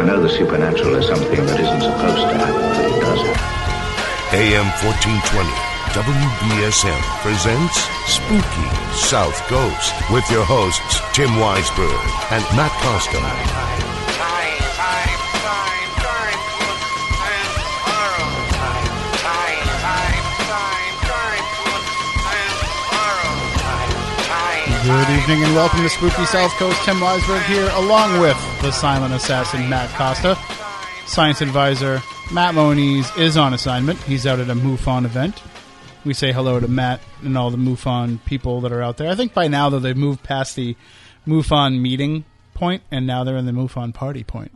I know the supernatural is something that isn't supposed to happen, but it does. AM 1420, WBSM presents Spooky South Coast with your hosts Tim Weisberg and Matt Costa. Good evening and welcome to Spooky South Coast. Tim Weisberg here, along with the silent assassin Matt Costa. Science advisor Matt Moniz is on assignment. He's out at a MUFON event. We say hello to Matt and all the MUFON people that are out there. I think by now, though, they've moved past the MUFON meeting point, and now they're in the MUFON party point.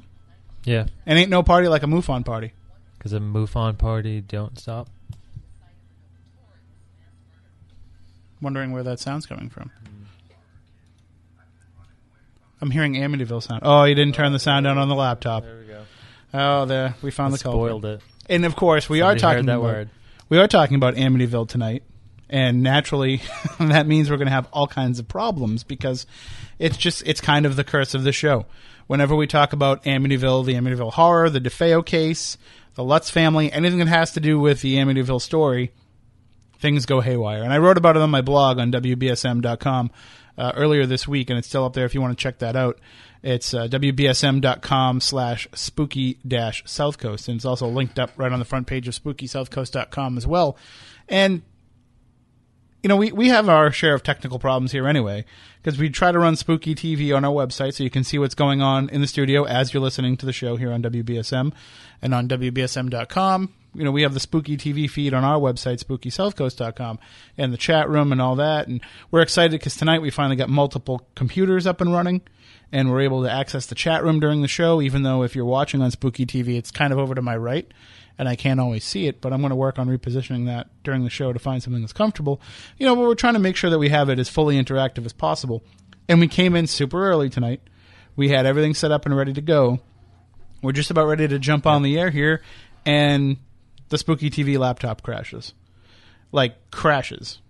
Yeah, And ain't no party like a MUFON party. because a MUFON party don't stop. Wondering where that sound's coming from. I'm hearing Amityville sound. Oh, you didn't turn the sound down on the laptop. There we go. Oh, there we found the culprit. spoiled it. And of course, we Somebody are talking that about, word. We are talking about Amityville tonight, and naturally, that means we're going to have all kinds of problems because it's just it's kind of the curse of the show. Whenever we talk about Amityville, the Amityville horror, the DeFeo case, the Lutz family, anything that has to do with the Amityville story, things go haywire. And I wrote about it on my blog on WBSM.com uh, earlier this week, and it's still up there if you want to check that out. It's uh, WBSM.com slash spooky dash South Coast. And it's also linked up right on the front page of SpookySouthCoast.com as well. And you know, we, we have our share of technical problems here anyway, because we try to run spooky TV on our website so you can see what's going on in the studio as you're listening to the show here on WBSM and on WBSM.com. You know, we have the spooky TV feed on our website, SpookySouthCoast.com, and the chat room and all that. And we're excited because tonight we finally got multiple computers up and running, and we're able to access the chat room during the show, even though if you're watching on Spooky TV, it's kind of over to my right and I can't always see it, but I'm going to work on repositioning that during the show to find something that's comfortable. You know, but we're trying to make sure that we have it as fully interactive as possible. And we came in super early tonight. We had everything set up and ready to go. We're just about ready to jump on the air here, and the Spooky TV laptop crashes. Like, crashes.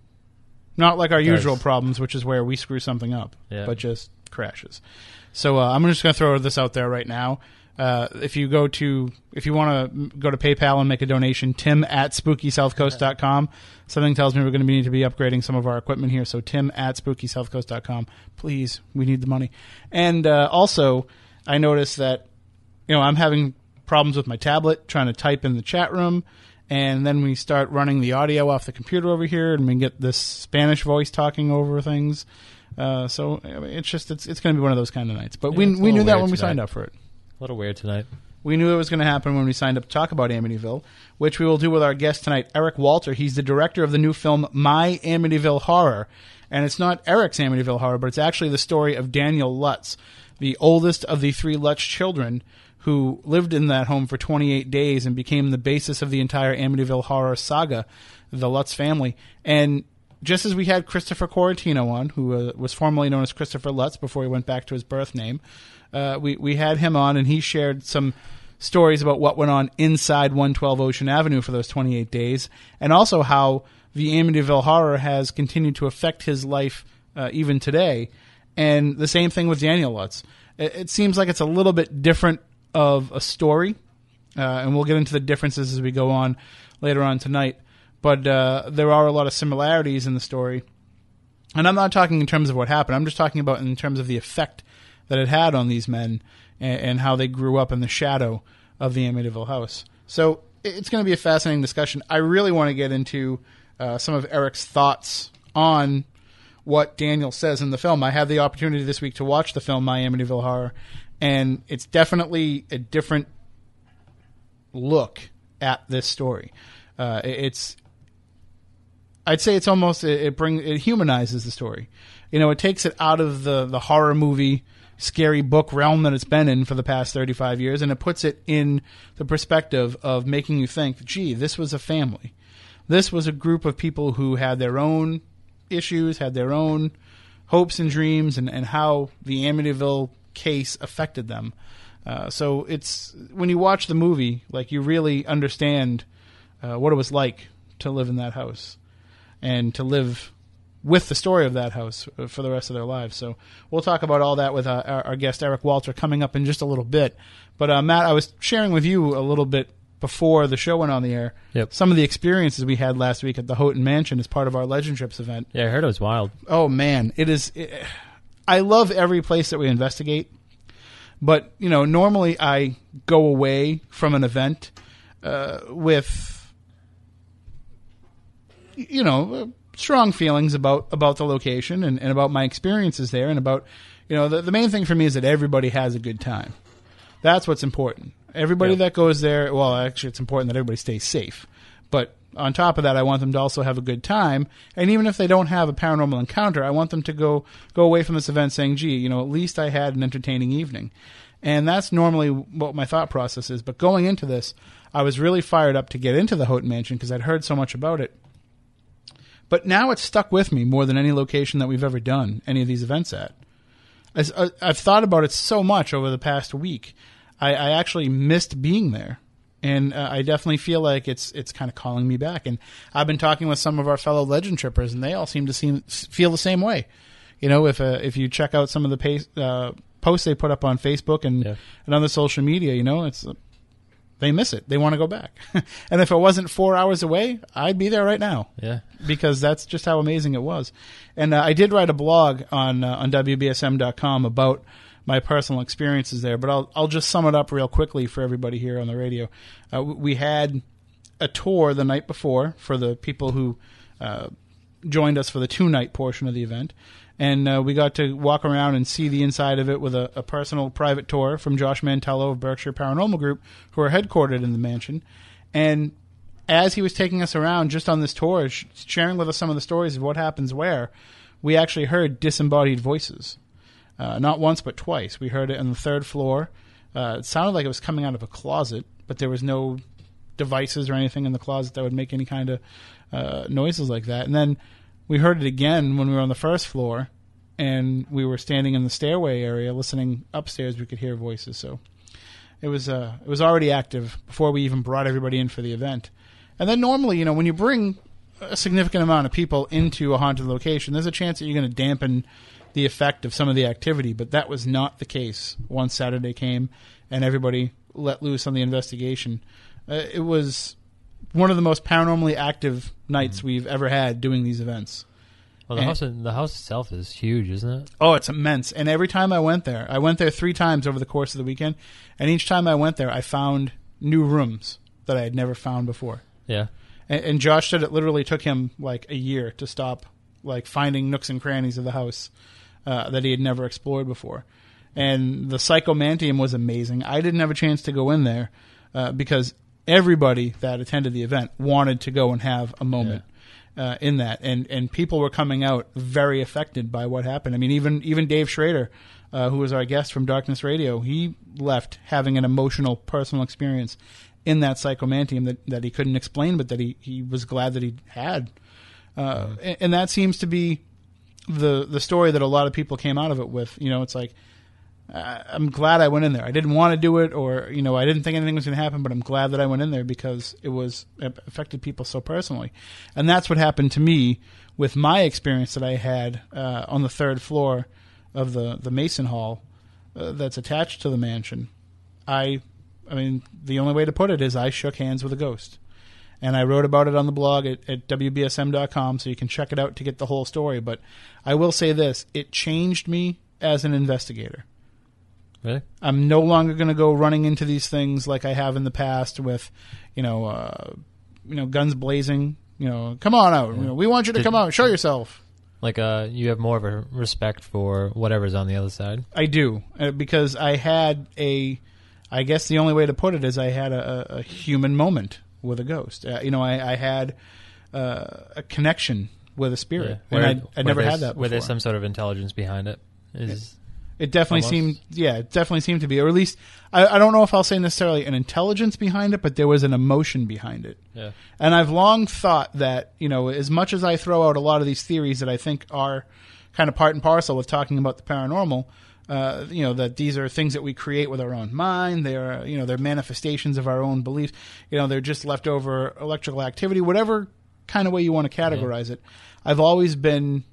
Not like our Does. usual problems, which is where we screw something up, Yeah. but just crashes. So uh, I'm just going to throw this out there right now. Uh, if you go to, if you want to go to PayPal and make a donation, tim at spookysouthcoast.com. Something tells me we're going to need to be upgrading some of our equipment here. So tim at spookysouthcoast.com. Please, we need the money. And uh, also, I noticed that, you know, I'm having problems with my tablet trying to type in the chat room. And then we start running the audio off the computer over here, and we get this Spanish voice talking over things. Uh, so I mean, it's just it's it's going to be one of those kind of nights. But Yeah, we we knew that when we tonight. signed up for it. A little weird tonight. We knew it was going to happen when we signed up to talk about Amityville, which we will do with our guest tonight, Eric Walter. He's the director of the new film My Amityville Horror. And it's not Eric's Amityville Horror, but it's actually the story of Daniel Lutz, the oldest of the three Lutz children who lived in that home for 28 days and became the basis of the entire Amityville Horror saga, the Lutz family. And just as we had Christopher Quaratino on, who uh, was formerly known as Christopher Lutz before he went back to his birth name, uh, we we had him on, and he shared some stories about what went on inside 112 Ocean Avenue for those 28 days, and also how the Amityville horror has continued to affect his life uh, even today. And the same thing with Daniel Lutz. It, it seems like it's a little bit different of a story, uh, and we'll get into the differences as we go on later on tonight. But uh, there are a lot of similarities in the story. And I'm not talking in terms of what happened. I'm just talking about in terms of the effect that it had on these men and, and how they grew up in the shadow of the Amityville house. So it's going to be a fascinating discussion. I really want to get into uh, some of Eric's thoughts on what Daniel says in the film. I had the opportunity this week to watch the film My Amityville Horror, and it's definitely a different look at this story. Uh, it's I'd say it's almost it, it bring it humanizes the story. You know, it takes it out of the the horror movie scary book realm that it's been in for the past 35 years and it puts it in the perspective of making you think, "Gee, this was a family. This was a group of people who had their own issues, had their own hopes and dreams and and how the Amityville case affected them." Uh, so it's when you watch the movie, like you really understand uh, what it was like to live in that house and to live with the story of that house uh, for the rest of their lives. So we'll talk about all that with uh, our, our guest Eric Walter coming up in just a little bit. But uh, Matt, I was sharing with you a little bit before the show went on the air. Yep. Some of the experiences we had last week at the Houghton Mansion as part of our Legend Trips event. Yeah, I heard it was wild. Oh man, it is. It, I love every place that we investigate, but you know, normally I go away from an event uh, with, you know, uh, strong feelings about about the location and, and about my experiences there, and about, you know, the, the main thing for me is that everybody has a good time. That's what's important. Everybody Yeah. that goes there, well, actually, it's important that everybody stays safe. But on top of that, I want them to also have a good time. And even if they don't have a paranormal encounter, I want them to go go away from this event saying, "Gee, you know, at least I had an entertaining evening." And that's normally what my thought process is. But going into this, I was really fired up to get into the Houghton Mansion because I'd heard so much about it. But now it's stuck with me more than any location that we've ever done any of these events at. Uh, I've thought about it so much over the past week. I, I actually missed being there, and uh, I definitely feel like it's it's kind of calling me back. And I've been talking with some of our fellow legend trippers, and they all seem to seem feel the same way. You know, if uh, if you check out some of the pace, uh, posts they put up on Facebook and Yeah. and other social media, you know, it's they miss it. They want to go back. and if it wasn't four hours away, I'd be there right now Yeah. because that's just how amazing it was. And uh, I did write a blog on uh, on wbsm.com about my personal experiences there, but I'll I'll just sum it up real quickly for everybody here on the radio. Uh, we had a tour the night before for the people who uh, joined us for the two night portion of the event. And uh, we got to walk around and see the inside of it with a, a personal private tour from Josh Mantello of Berkshire Paranormal Group, who are headquartered in the mansion. And as he was taking us around just on this tour, sharing with us some of the stories of what happens where, we actually heard disembodied voices. Uh, not once, but twice. We heard it on the third floor. Uh, it sounded like it was coming out of a closet, but there was no devices or anything in the closet that would make any kind of uh, noises like that. And then we heard it again when we were on the first floor, and we were standing in the stairway area listening upstairs. We could hear voices. So it was uh, it was already active before we even brought everybody in for the event. And then normally, you know, when you bring a significant amount of people into a haunted location, there's a chance that you're going to dampen the effect of some of the activity. But that was not the case once Saturday came and everybody let loose on the investigation. Uh, it was one of the most paranormally active nights we've ever had doing these events. Well, the And- house, the house itself is huge, isn't it? Oh, it's immense. And every time I went there, I went there three times over the course of the weekend, and each time I went there, I found new rooms that I had never found before. Yeah. And, and Josh said it literally took him like a year to stop like finding nooks and crannies of the house uh, that he had never explored before. And the Psychomanteum was amazing. I didn't have a chance to go in there uh, because everybody that attended the event wanted to go and have a moment uh, in that, and and people were coming out very affected by what happened. I mean, even even Dave Schrader, uh, who was our guest from Darkness Radio, he left having an emotional personal experience in that psychomanteum that, that he couldn't explain, but that he, he was glad that he had. Uh, and, and that seems to be the the story that a lot of people came out of it with. You know, it's like uh, I'm glad I went in there. I didn't want to do it, or you know, I didn't think anything was going to happen, but I'm glad that I went in there because it was it affected people so personally, and that's what happened to me with my experience that I had uh, on the third floor of the the Mason Hall uh, that's attached to the mansion. I, I mean, the only way to put it is I shook hands with a ghost. And I wrote about it on the blog at, at WBSM.com, so you can check it out to get the whole story. But I will say this it changed me as an investigator. Really? I'm no longer going to go running into these things like I have in the past with, you know, uh, you know, guns blazing. You know, come on out. You know, we want you to Did- come out. Show yourself. Like, uh, you have more of a respect for whatever's on the other side. I do uh, because I had a. I guess the only way to put it is I had a, a human moment with a ghost. Uh, you know, I, I had uh, a connection with a spirit, Where- and I, I never had that before. Where there's some sort of intelligence behind it. Is It definitely Almost. seemed, yeah, it definitely seemed to be, or at least I, I don't know if I'll say necessarily an intelligence behind it, but there was an emotion behind it. yeah. And I've long thought that, you know, as much as I throw out a lot of these theories that I think are kind of part and parcel with talking about the paranormal, uh, you know, that these are things that we create with our own mind. They are, you know, they're manifestations of our own beliefs. You know, they're just leftover electrical activity, whatever kind of way you want to categorize it. I've always been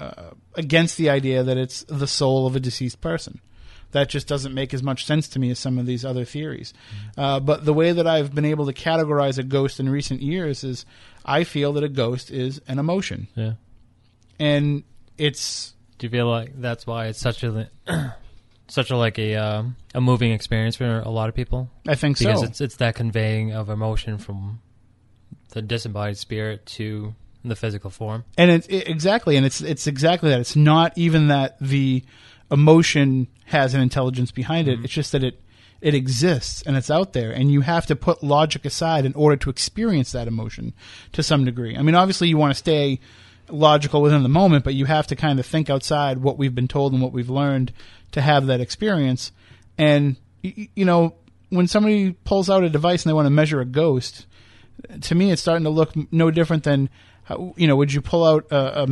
uh, against the idea that it's the soul of a deceased person. That just doesn't make as much sense to me as some of these other theories. Uh, but the way that I've been able to categorize a ghost in recent years is I feel that a ghost is an emotion. Yeah. And it's Do you feel like that's why it's such a such a like a um, a moving experience for a lot of people? I think Because so. it's it's that conveying of emotion from the disembodied spirit to the physical form. and it's it, exactly and it's it's exactly that it's not even that the emotion has an intelligence behind it it's just that it it exists and it's out there and you have to put logic aside in order to experience that emotion to some degree i mean obviously you want to stay logical within the moment but you have to kind of think outside what we've been told and what we've learned to have that experience and you know when somebody pulls out a device and they want to measure a ghost to me, it's starting to look no different than, you know, would you pull out a, a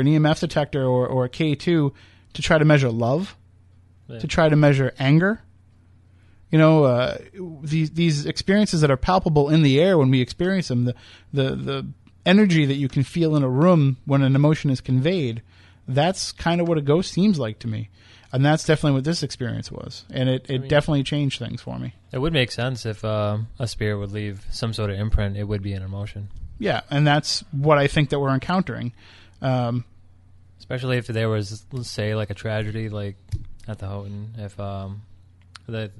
an EMF detector, or, or a K2 to try to measure love, Yeah. to try to measure anger? You know, uh, these these experiences that are palpable in the air when we experience them, the the the energy that you can feel in a room when an emotion is conveyed, that's kind of what a ghost seems like to me, and that's definitely what this experience was, and it, it mean- definitely changed things for me. It would make sense if um, a spirit would leave some sort of imprint. It would be an emotion, Yeah, and that's what I think that we're encountering. Um, especially if there was, let's say, like a tragedy, like at the Houghton. If um, the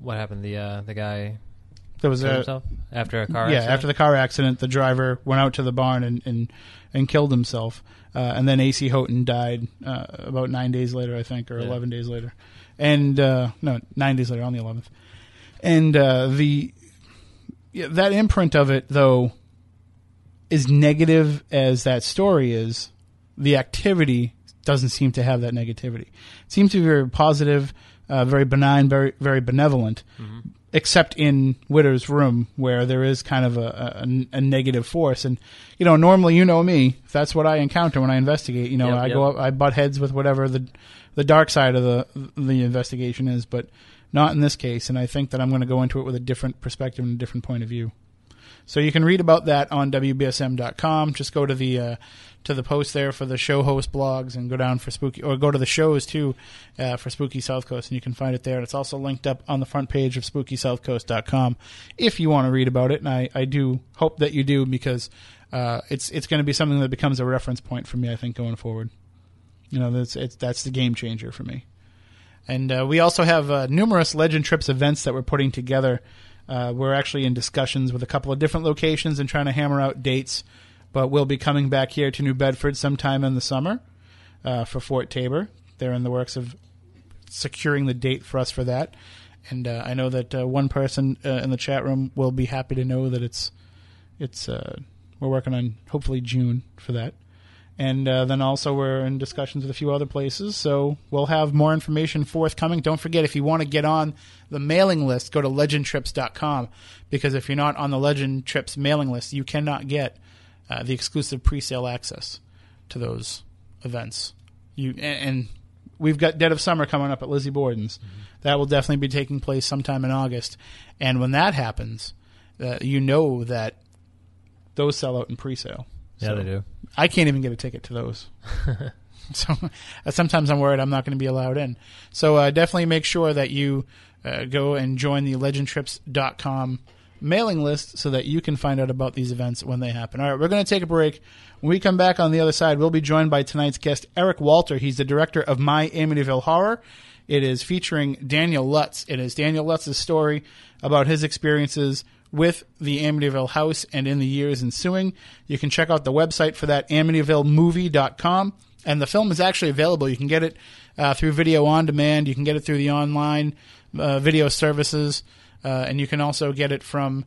what happened, the uh, the guy there was a himself after a car. yeah accident? after the car accident, the driver went out to the barn and and, and killed himself, uh, and then AC Houghton died uh, about nine days later, I think, or Yeah. eleven days later, and uh, no, nine days later on the eleventh, and uh, the yeah, that imprint of it though as negative as that story is, the activity doesn't seem to have that negativity. It seems to be very positive, uh, very benign, very very benevolent. Except in Widders' room, where there is kind of a, a, a negative force, and you know, normally you know me. If that's what I encounter when I investigate, you know, Yep, I yep. go up, I butt heads with whatever the the dark side of the the investigation is, but not in this case. And I think that I'm going to go into it with a different perspective and a different point of view. So you can read about that on wbsm.com. Just go to the uh, to the post there for the show host blogs and go down for spooky or go to the shows too uh, for Spooky South Coast and you can find it there. And it's also linked up on the front page of spookysouthcoast.com if you want to read about it. And I, I do hope that you do because uh, it's it's going to be something that becomes a reference point for me. I think going forward. You know, that's it's that's the game changer for me. And uh, we also have uh, numerous Legend Trips events that we're putting together. Uh, we're actually in discussions with a couple of different locations and trying to hammer out dates. But we'll be coming back here to New Bedford sometime in the summer uh, for Fort Taber. They're in the works of securing the date for us for that. And uh, I know that uh, one person uh, in the chat room will be happy to know that it's it's uh, we're working on hopefully June for that. And uh, then also we're in discussions with a few other places, so we'll have more information forthcoming. Don't forget if you want to get on the mailing list, go to legendtrips.com because if you're not on the Legend Trips mailing list, you cannot get uh, the exclusive pre-sale access to those events. You and, and we've got Dead of Summer coming up at Lizzie Borden's. That will definitely be taking place sometime in August, and when that happens, uh, you know that those sell out in pre-sale. yeah, So- they do. I can't even get a ticket to those. so uh, sometimes I'm worried I'm not going to be allowed in. So uh, definitely make sure that you uh, go and join the legendtrips.com mailing list so that you can find out about these events when they happen. All right, we're going to take a break. When we come back on the other side, we'll be joined by tonight's guest, Eric Walter. He's the director of My Amityville Horror. It is featuring Daniel Lutz. It is Daniel Lutz's story about his experiences with the Amityville house and in the years ensuing. You can check out the website for that, amityvillemovie.com. And the film is actually available. You can get it uh, through video on demand. You can get it through the online uh, video services. Uh, and you can also get it from,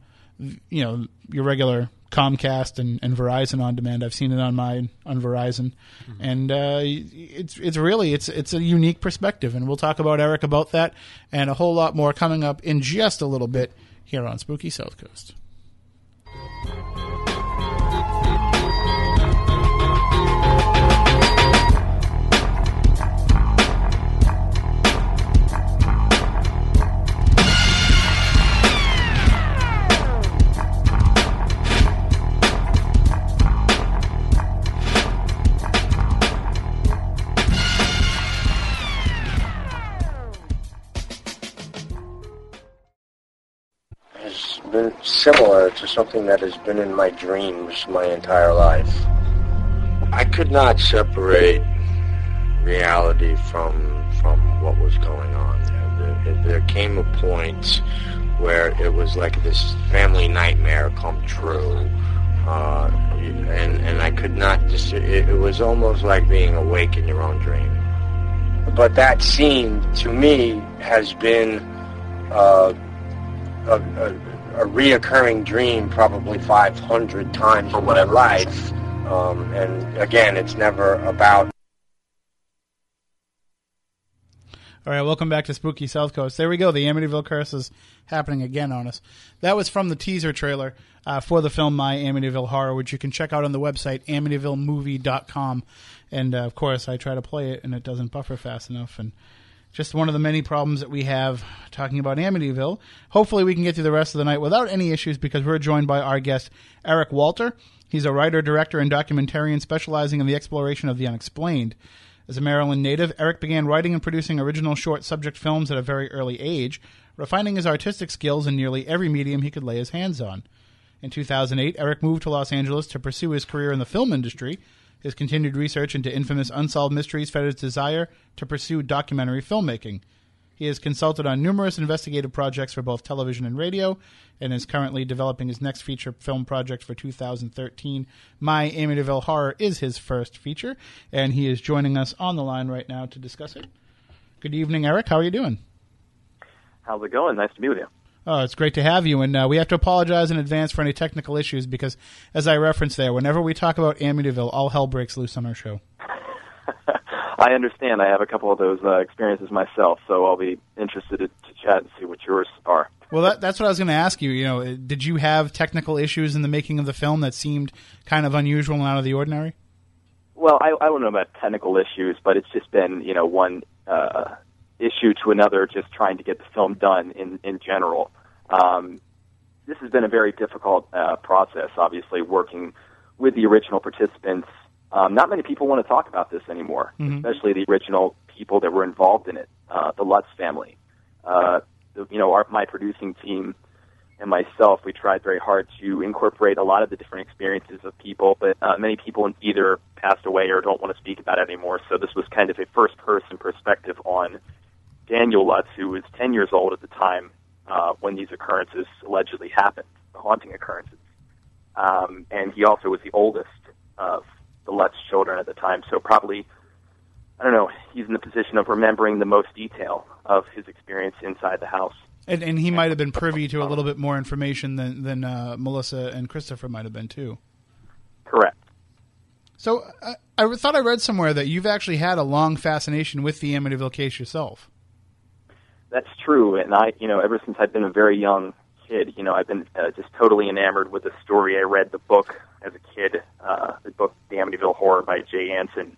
you know, your regular Comcast and, and Verizon on demand. I've seen it on mine on Verizon, and uh, it's it's really it's it's a unique perspective. And we'll talk about Eric about that and a whole lot more coming up in just a little bit here on Spooky South Coast. Been similar to something that has been in my dreams my entire life. I could not separate reality from from what was going on there. There, came a point where it was like this family nightmare come true. Uh, and and I could not just. It, it was almost like being awake in your own dream. But that scene, to me, has been uh, a, a, a reoccurring dream probably 500 times in my life. Um, and again, it's never about All right, welcome back to Spooky South Coast. There we go. The Amityville Curse is happening again on us. That was from the teaser trailer uh, for the film My Amityville Horror, which you can check out on the website amityvillemovie.com. And uh, of course, I try to play it and it doesn't buffer fast enough. And just one of the many problems that we have talking about Amityville. Hopefully, we can get through the rest of the night without any issues because we're joined by our guest, Eric Walter. He's a writer, director, and documentarian specializing in the exploration of the unexplained. As a Maryland native, Eric began writing and producing original short subject films at a very early age, refining his artistic skills in nearly every medium he could lay his hands on. In 2008, Eric moved to Los Angeles to pursue his career in the film industry. His continued research into infamous unsolved mysteries fed his desire to pursue documentary filmmaking. He has consulted on numerous investigative projects for both television and radio, and is currently developing his next feature film project for 2013. My Amityville Horror is his first feature, and he is joining us on the line right now to discuss it. Good evening, Eric. How are you doing? How's it going? Nice to be with you. Oh, it's great to have you, and uh, we have to apologize in advance for any technical issues because, as I referenced there, whenever we talk about Amityville, all hell breaks loose on our show. I understand. I have a couple of those uh, experiences myself, so I'll be interested to, chat and see what yours are. Well, that, that's what I was going to ask you. You know, did you have technical issues in the making of the film that seemed kind of unusual and out of the ordinary? Well, I, I don't know about technical issues, but it's just been you know one uh, issue to another, just trying to get the film done in in general. Um, this has been a very difficult uh, process, obviously working with the original participants um, not many people want to talk about this anymore, Mhm. especially the original people that were involved in it, uh, the Lutz family. Uh, the, you know, our, my producing team and myself, we tried very hard to incorporate a lot of the different experiences of people, but uh, many people either passed away or don't want to speak about it anymore. So this was kind of a first-person perspective on Daniel Lutz, who was 10 years old at the time uh, when these occurrences allegedly happened, the haunting occurrences. Um, and he also was the oldest of the Lutz children at the time, so probably, I don't know, he's in the position of remembering the most detail of his experience inside the house. And, and he might have been privy to a little bit more information than than uh, Melissa and Christopher might have been too. Correct. So I, I thought I read somewhere that you've actually had a long fascination with the Amityville case yourself. That's true, and I, you know, ever since I've been a very young kid, you know, I've been uh, just totally enamored with the story. I read the book as a kid, uh, the book The Amityville Horror by Jay Anson,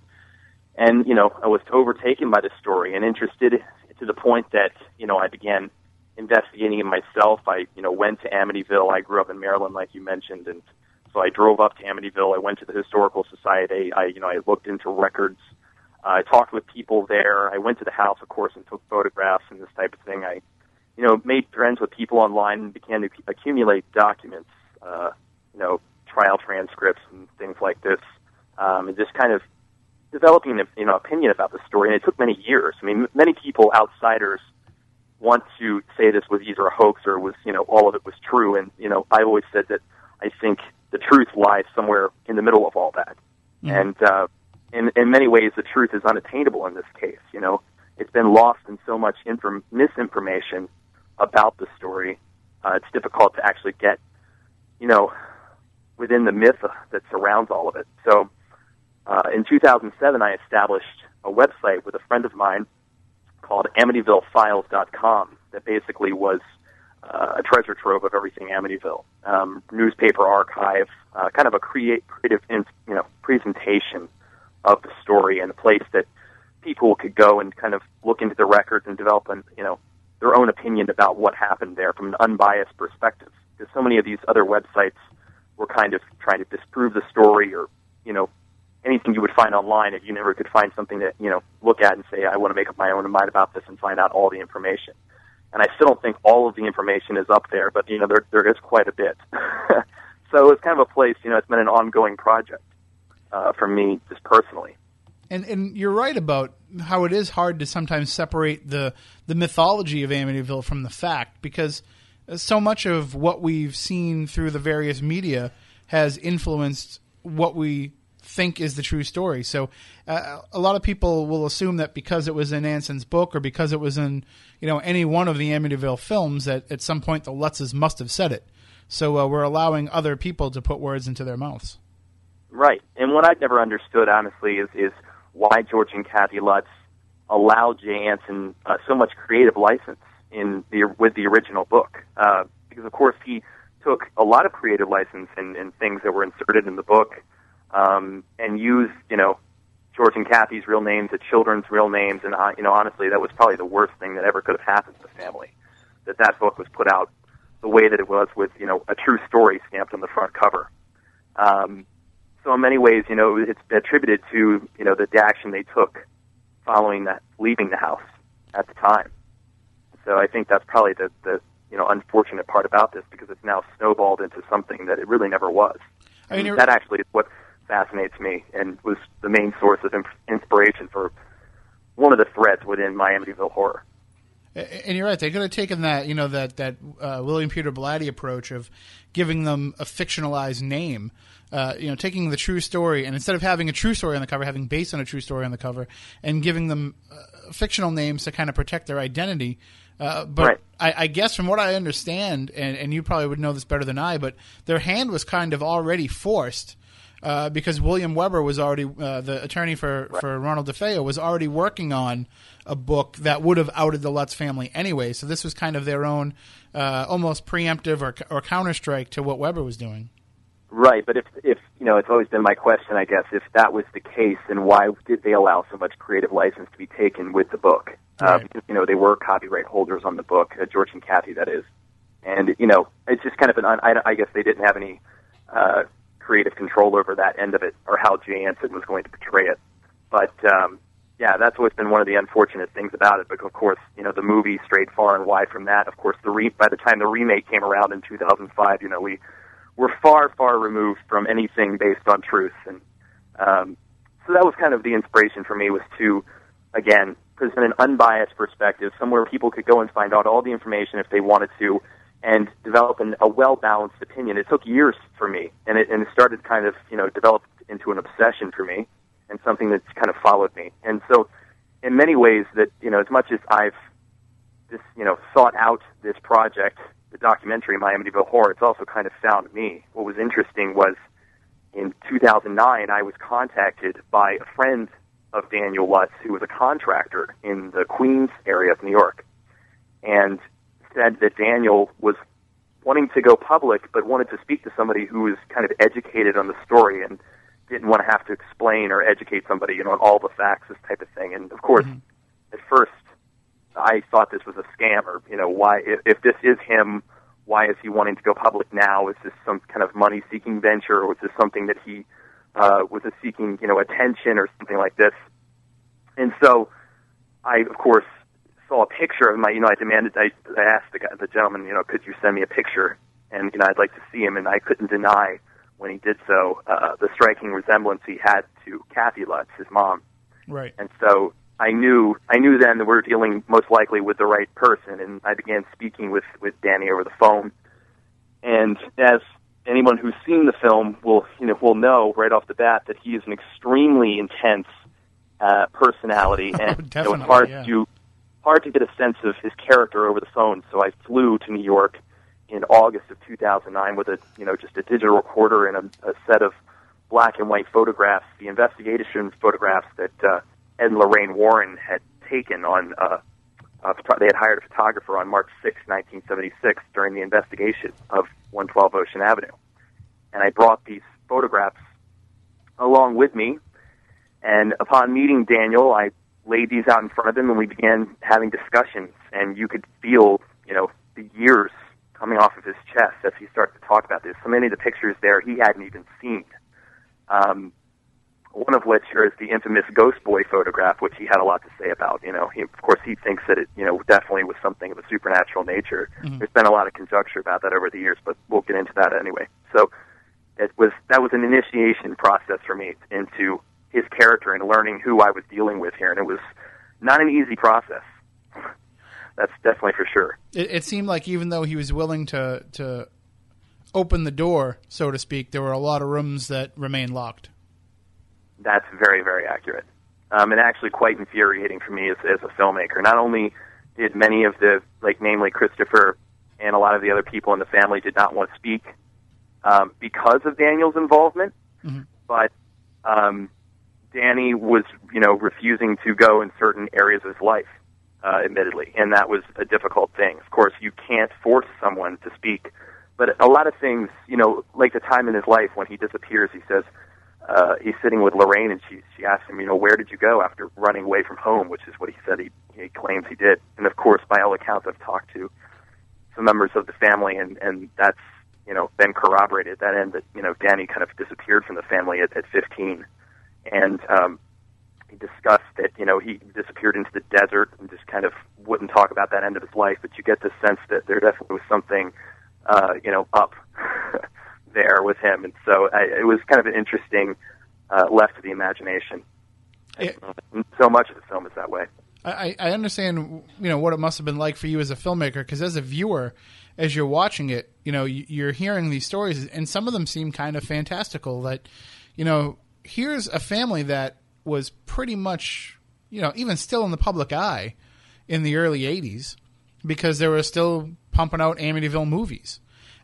and you know, I was overtaken by the story and interested to the point that you know I began investigating it myself. I, you know, went to Amityville. I grew up in Maryland, like you mentioned, and so I drove up to Amityville. I went to the historical society. I, you know, I looked into records. I talked with people there. I went to the house, of course, and took photographs and this type of thing. I, you know, made friends with people online and began to accumulate documents, uh, you know, trial transcripts and things like this, um, and just kind of developing a you know opinion about the story. And it took many years. I mean, m- many people, outsiders, want to say this was either a hoax or was you know all of it was true. And you know, I always said that I think the truth lies somewhere in the middle of all that. And uh, in in many ways, the truth is unattainable in this case. You know, it's been lost in so much inform- misinformation about the story. Uh, it's difficult to actually get, you know, within the myth that surrounds all of it. So, uh, in 2007, I established a website with a friend of mine called AmityvilleFiles.com that basically was uh, a treasure trove of everything Amityville, um, newspaper archive, uh, kind of a create, creative, you know, presentation of the story and a place that people could go and kind of look into the records and develop an, you know, their own opinion about what happened there from an unbiased perspective. Because so many of these other websites were kind of trying to disprove the story or, you know, anything you would find online if you never could find something to, you know, look at and say, I want to make up my own mind about this and find out all the information. and I still don't think all of the information is up there, but you know there there is quite a bit. so it's kind of a place, you know, it's been an ongoing project uh, for me just personally. And and you're right about how it is hard to sometimes separate the the mythology of Amityville from the fact because so much of what we've seen through the various media has influenced what we think is the true story. So uh, a lot of people will assume that because it was in Anson's book or because it was in you know any one of the Amityville films that at some point the Lutzes must have said it. So uh, we're allowing other people to put words into their mouths. Right. And what I've never understood, honestly, is is why George and Kathy Lutz allowed Jay Anson uh, so much creative license in the with the original book. Uh, because of course he took a lot of creative license in, in things that were inserted in the book um, and used, you know, George and Kathy's real names, the children's real names, and uh, you know, honestly, that was probably the worst thing that ever could have happened to the family. That that book was put out the way that it was, with you know, a true story stamped on the front cover. Um, so in many ways, you know, it's attributed to you know the, the action they took following that, leaving the house at the time. So I think that's probably the, the you know unfortunate part about this because it's now snowballed into something that it really never was. I mean, that actually is what fascinates me and was the main source of inspiration for one of the threads within my Amityville horror. And you're right. They could have taken that, you know, that that uh, William Peter Blatty approach of giving them a fictionalized name. Uh, you know, taking the true story and instead of having a true story on the cover, having based on a true story on the cover, and giving them uh, fictional names to kind of protect their identity. Uh, but Right. I, I guess from what I understand, and, and you probably would know this better than I, but their hand was kind of already forced uh, because William Weber was already uh, the attorney for, for Ronald DeFeo was already working on a book that would have outed the Lutz family anyway. So this was kind of their own uh, almost preemptive or or counter strike to what Weber was doing. Right, but if if you know, it's always been my question, I guess, if that was the case, then why did they allow so much creative license to be taken with the book? Uh, because you know they were copyright holders on the book, uh, George and Kathy, that is, and you know it's just kind of an. un- I, I guess they didn't have any uh, creative control over that end of it or how Jay Anson was going to portray it. But um, yeah, that's what's been one of the unfortunate things about it. But of course, you know the movie strayed far and wide from that. Of course, the re- by the time the remake came around in 2005, you know we were far, far removed from anything based on truth. And um, so that was kind of the inspiration for me was to, again, present an unbiased perspective, somewhere people could go and find out all the information if they wanted to, and develop an, a well-balanced opinion. It took years for me, and it, and it started kind of, you know, developed into an obsession for me, and something that's kind of followed me. And so, in many ways, that you know, as much as I've this, you know, sought out this project, the documentary My Amityville Horror, it's also kind of found me. What was interesting was in 2009, I was contacted by a friend of Daniel Lutz, who was a contractor in the Queens area of New York, and said that Daniel was wanting to go public, but wanted to speak to somebody who was kind of educated on the story and didn't want to have to explain or educate somebody, you know, on all the facts, this type of thing. And of course, at first, I thought this was a scam, or you know, why if, if this is him, why is he wanting to go public now? Is this some kind of money-seeking venture, or is this something that he uh, was seeking, you know, attention or something like this? And so, I of course saw a picture of my, you know, I demanded, I, I asked the guy, the gentleman, you know, could you send me a picture? And you know, I'd like to see him, and I couldn't deny when he did so uh, the striking resemblance he had to Kathy Lutz, his mom. Right. And so I knew I knew then that we were dealing most likely with the right person, and I began speaking with with Danny over the phone. And as anyone who's seen the film will you know will know right off the bat that he is an extremely intense uh, personality, and you know, it's hard yeah. to hard to get a sense of his character over the phone. So I flew to New York in August of 2009 with a you know just a digital recorder and a, a set of black and white photographs, the investigation photographs that uh, Ed and Lorraine Warren had taken on. Uh, uh, they had hired a photographer on March 6, 1976, during the investigation of 112 Ocean Avenue, and I brought these photographs along with me. And upon meeting Daniel, I laid these out in front of him, and we began having discussions. And you could feel, you know, the years coming off of his chest as he started to talk about this. So many of the pictures there he hadn't even seen. Um, one of which is the infamous Ghost Boy photograph, which he had a lot to say about. You know, he, of course, he thinks that it, you know, definitely was something of a supernatural nature. There's been a lot of conjecture about that over the years, but we'll get into that anyway. So, it was that was an initiation process for me into his character and learning who I was dealing with here, and it was not an easy process. That's definitely for sure. It, it seemed like even though he was willing to to open the door, so to speak, there were a lot of rooms that remained locked. That's very, very accurate. Um, and actually quite infuriating for me as, as a filmmaker. Not only did many of the, like namely Christopher and a lot of the other people in the family did not want to speak um, because of Daniel's involvement, but um, Danny was, you know, refusing to go in certain areas of his life, uh, admittedly, and that was a difficult thing. Of course, you can't force someone to speak, but a lot of things, you know, like the time in his life when he disappears, he says uh, he's sitting with Lorraine, and she she asks him, you know, where did you go after running away from home, which is what he said he, he claims he did, and of course, by all accounts, I've talked to some members of the family, and and that's you know been corroborated that end that you know Danny kind of disappeared from the family at, at 15, and um, he discussed that you know he disappeared into the desert and just kind of wouldn't talk about that end of his life. But you get the sense that there definitely was something uh, you know up there with him, and so I, it was kind of an interesting uh, left to the imagination. It- so much of the film is that way. I, I understand, you know, what it must have been like for you as a filmmaker, because as a viewer, as you're watching it, you know, you're hearing these stories, and some of them seem kind of fantastical. That, you know, here's a family that was pretty much, you know, even still in the public eye in the early '80s, because they were still pumping out Amityville movies,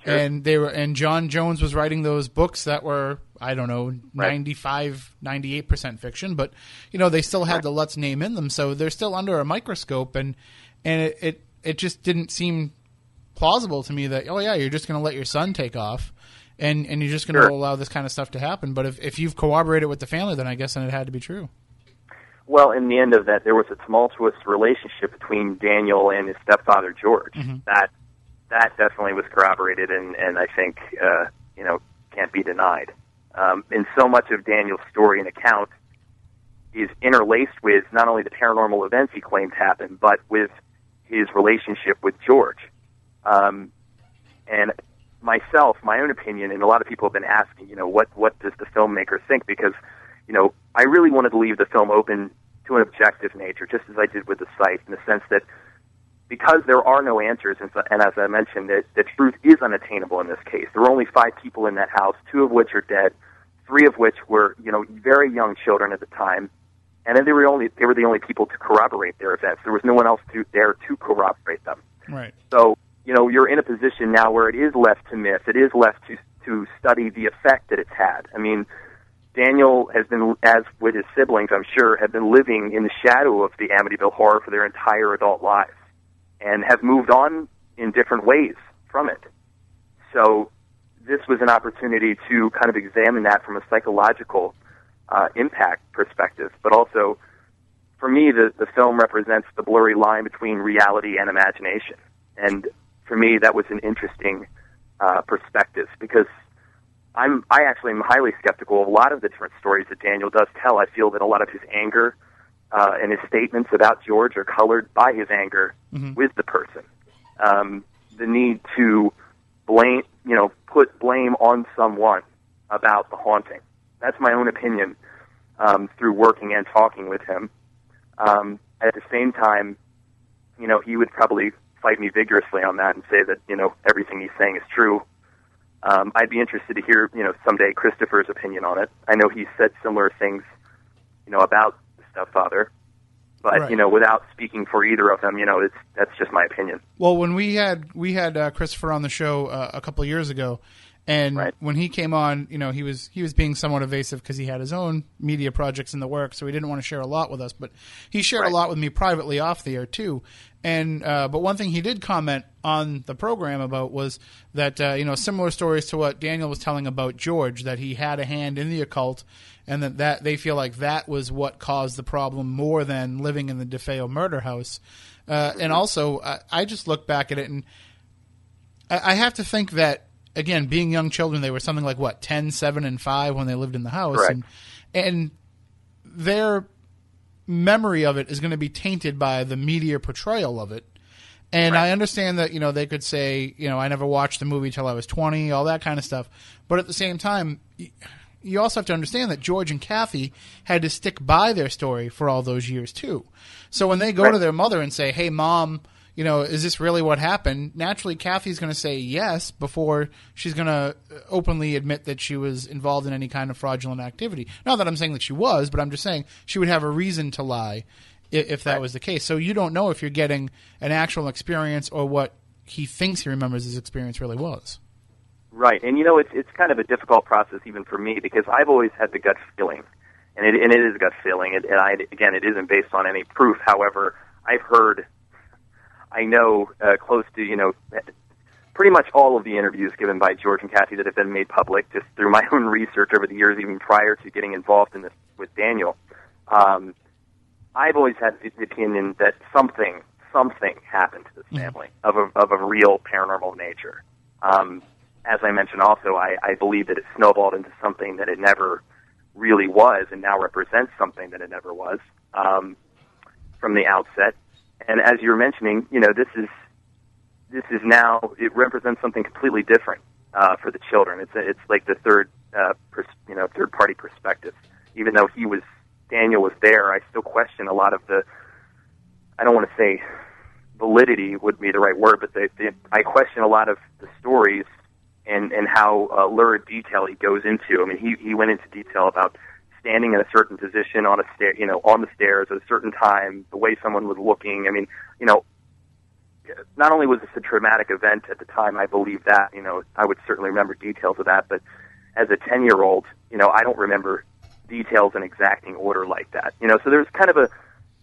and they were, and John Jones was writing those books that were, I don't know, Right. 95, 98 percent fiction, but you know, they still had the Lutz name in them, so they're still under a microscope, and and it it, it just didn't seem plausible to me that oh yeah, you're just going to let your son take off. And, and you're just going to Sure. allow this kind of stuff to happen. But if, if you've corroborated with the family, then I guess then it had to be true. Well, in the end of that, there was a tumultuous relationship between Daniel and his stepfather George. That that definitely was corroborated, and and I think uh, you know can't be denied. Um, and so much of Daniel's story and account is interlaced with not only the paranormal events he claimed happened, but with his relationship with George. Um, and myself, my own opinion, and a lot of people have been asking, you know, what what does the filmmaker think? Because, you know, I really wanted to leave the film open to an objective nature, just as I did with the site, in the sense that because there are no answers, and, so, and as I mentioned, that the truth is unattainable in this case. There were only five people in that house, two of which are dead, three of which were, you know, very young children at the time, and then they were only they were the only people to corroborate their events. There was no one else to, there to corroborate them. Right. So, you know, you're in a position now where it is left to myth. It is left to to study the effect that it's had. I mean, Daniel has been, as with his siblings, I'm sure, have been living in the shadow of the Amityville horror for their entire adult lives, and have moved on in different ways from it. So, this was an opportunity to kind of examine that from a psychological uh, impact perspective, but also for me, the, the film represents the blurry line between reality and imagination. And for me, that was an interesting uh, perspective because I'm I actually am highly skeptical of a lot of the different stories that Daniel does tell. I feel that a lot of his anger uh, and his statements about George are colored by his anger with the person. Um, the need to blame, you know, put blame on someone about the haunting. That's my own opinion um, through working and talking with him. Um, at the same time, you know, he would probably fight me vigorously on that and say that, you know, everything he's saying is true. Um, I'd be interested to hear, you know, someday Christopher's opinion on it. I know he's said similar things, you know, about the stepfather, but Right. you know, without speaking for either of them, you know, it's that's just my opinion. Well, when we had we had uh, Christopher on the show uh, a couple of years ago, and Right. when he came on, you know, he was he was being somewhat evasive because he had his own media projects in the works, so he didn't want to share a lot with us. But he shared a lot with me privately off the air too. And uh, but one thing he did comment on the program about was that uh, you know similar stories to what Daniel was telling about George that he had a hand in the occult, and that that they feel like that was what caused the problem more than living in the DeFeo murder house. Uh, and also, I, I just look back at it and I, I have to think that again, being young children, they were something like what 10, 7, and five when they lived in the house, Correct. and and their memory of it is going to be tainted by the media portrayal of it. And I understand that you know they could say you know I never watched the movie till I was twenty, all that kind of stuff. But at the same time, you also have to understand that George and Kathy had to stick by their story for all those years too. So when they go to their mother and say, "Hey, mom," you know, is this really what happened? Naturally, Kathy's going to say yes before she's going to uh, openly admit that she was involved in any kind of fraudulent activity. Not that I'm saying that she was, but I'm just saying she would have a reason to lie i- if that was the case. So you don't know if you're getting an actual experience or what he thinks he remembers his experience really was. Right, and you know it's it's kind of a difficult process even for me because I've always had the gut feeling, and it and it is a gut feeling, and, and I again it isn't based on any proof. However, I've heard, I know uh, close to you know pretty much all of the interviews given by George and Kathy that have been made public just through my own research over the years, even prior to getting involved in this with Daniel. Um, I've always had the opinion that something something happened to this family of a of a real paranormal nature. Um, as I mentioned, also I, I believe that it snowballed into something that it never really was, and now represents something that it never was um, from the outset. And as you were mentioning, you know, this is this is now it represents something completely different uh, for the children. It's a, it's like the third uh, pers- you know third party perspective. Even though he was Daniel was there, I still question a lot of the. I don't want to say validity would be the right word, but the, the, I question a lot of the stories and and how uh, lurid detail he goes into. I mean, he he went into detail about standing in a certain position on a stair, you know, on the stairs at a certain time, the way someone was looking. I mean, you know, not only was this a traumatic event at the time, I believe that, you know, I would certainly remember details of that, but as a 10 year old, you know, I don't remember details in exacting order like that. You know, so there's kind of a,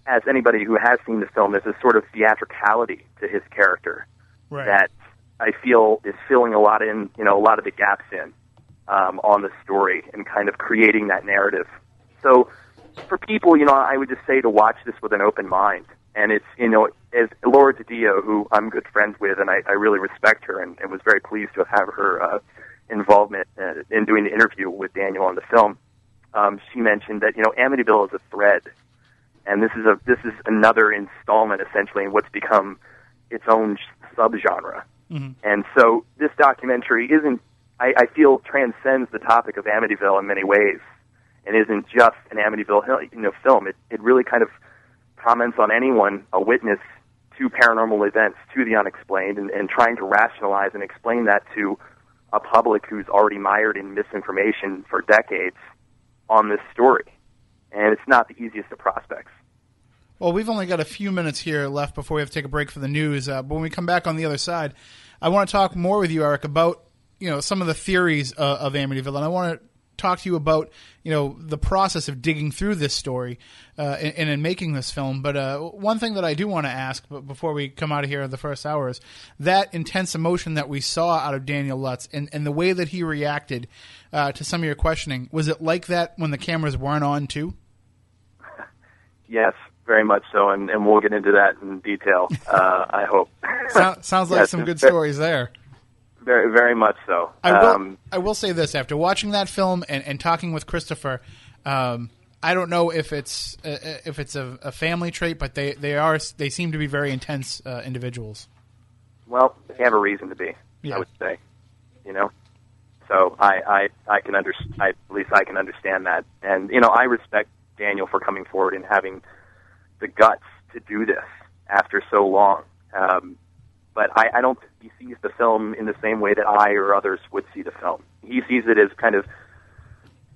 as anybody who has seen the film, there's a sort of theatricality to his character that I feel is filling a lot in, you know, a lot of the gaps in um, on the story and kind of creating that narrative. So for people, you know, I would just say to watch this with an open mind. And it's, you know, as Laura DiDio, who I'm good friends with, and I, I really respect her, and, and was very pleased to have her uh, involvement uh, in doing the interview with Daniel on the film. Um, she mentioned that you know Amityville is a thread, and this is a this is another installment essentially in what's become its own subgenre. And so this documentary isn't, I, I feel, transcends the topic of Amityville in many ways, and isn't just an Amityville you know film. It it really kind of comments on anyone a witness to paranormal events, to the unexplained, and, and trying to rationalize and explain that to a public who's already mired in misinformation for decades on this story. And it's not the easiest of prospects. Well, we've only got a few minutes here left before we have to take a break for the news. Uh, but when we come back on the other side, I want to talk more with you, Eric, about you know some of the theories uh, of Amityville, and I want to talk to you about you know the process of digging through this story uh, and, and in making this film. But uh, one thing that I do want to ask, but before we come out of here in the first hour, is that intense emotion that we saw out of Daniel Lutz and, and the way that he reacted uh, to some of your questioning. Was it like that when the cameras weren't on too? Yes, very much so, and, and we'll get into that in detail. Uh, I hope. So, sounds like Yes, some good stories there. Very, very much so. I will. Um, I will say this: after watching that film and, and talking with Christopher, um, I don't know if it's uh, if it's a, a family trait, but they, they are they seem to be very intense uh, individuals. well, they have a reason to be. Yeah. I would say, you know. So I, I, I can under, I, at least I can understand that, and you know, I respect Daniel for coming forward and having the guts to do this after so long. Um, but I, I don't. He sees the film in the same way that I or others would see the film. He sees it as kind of,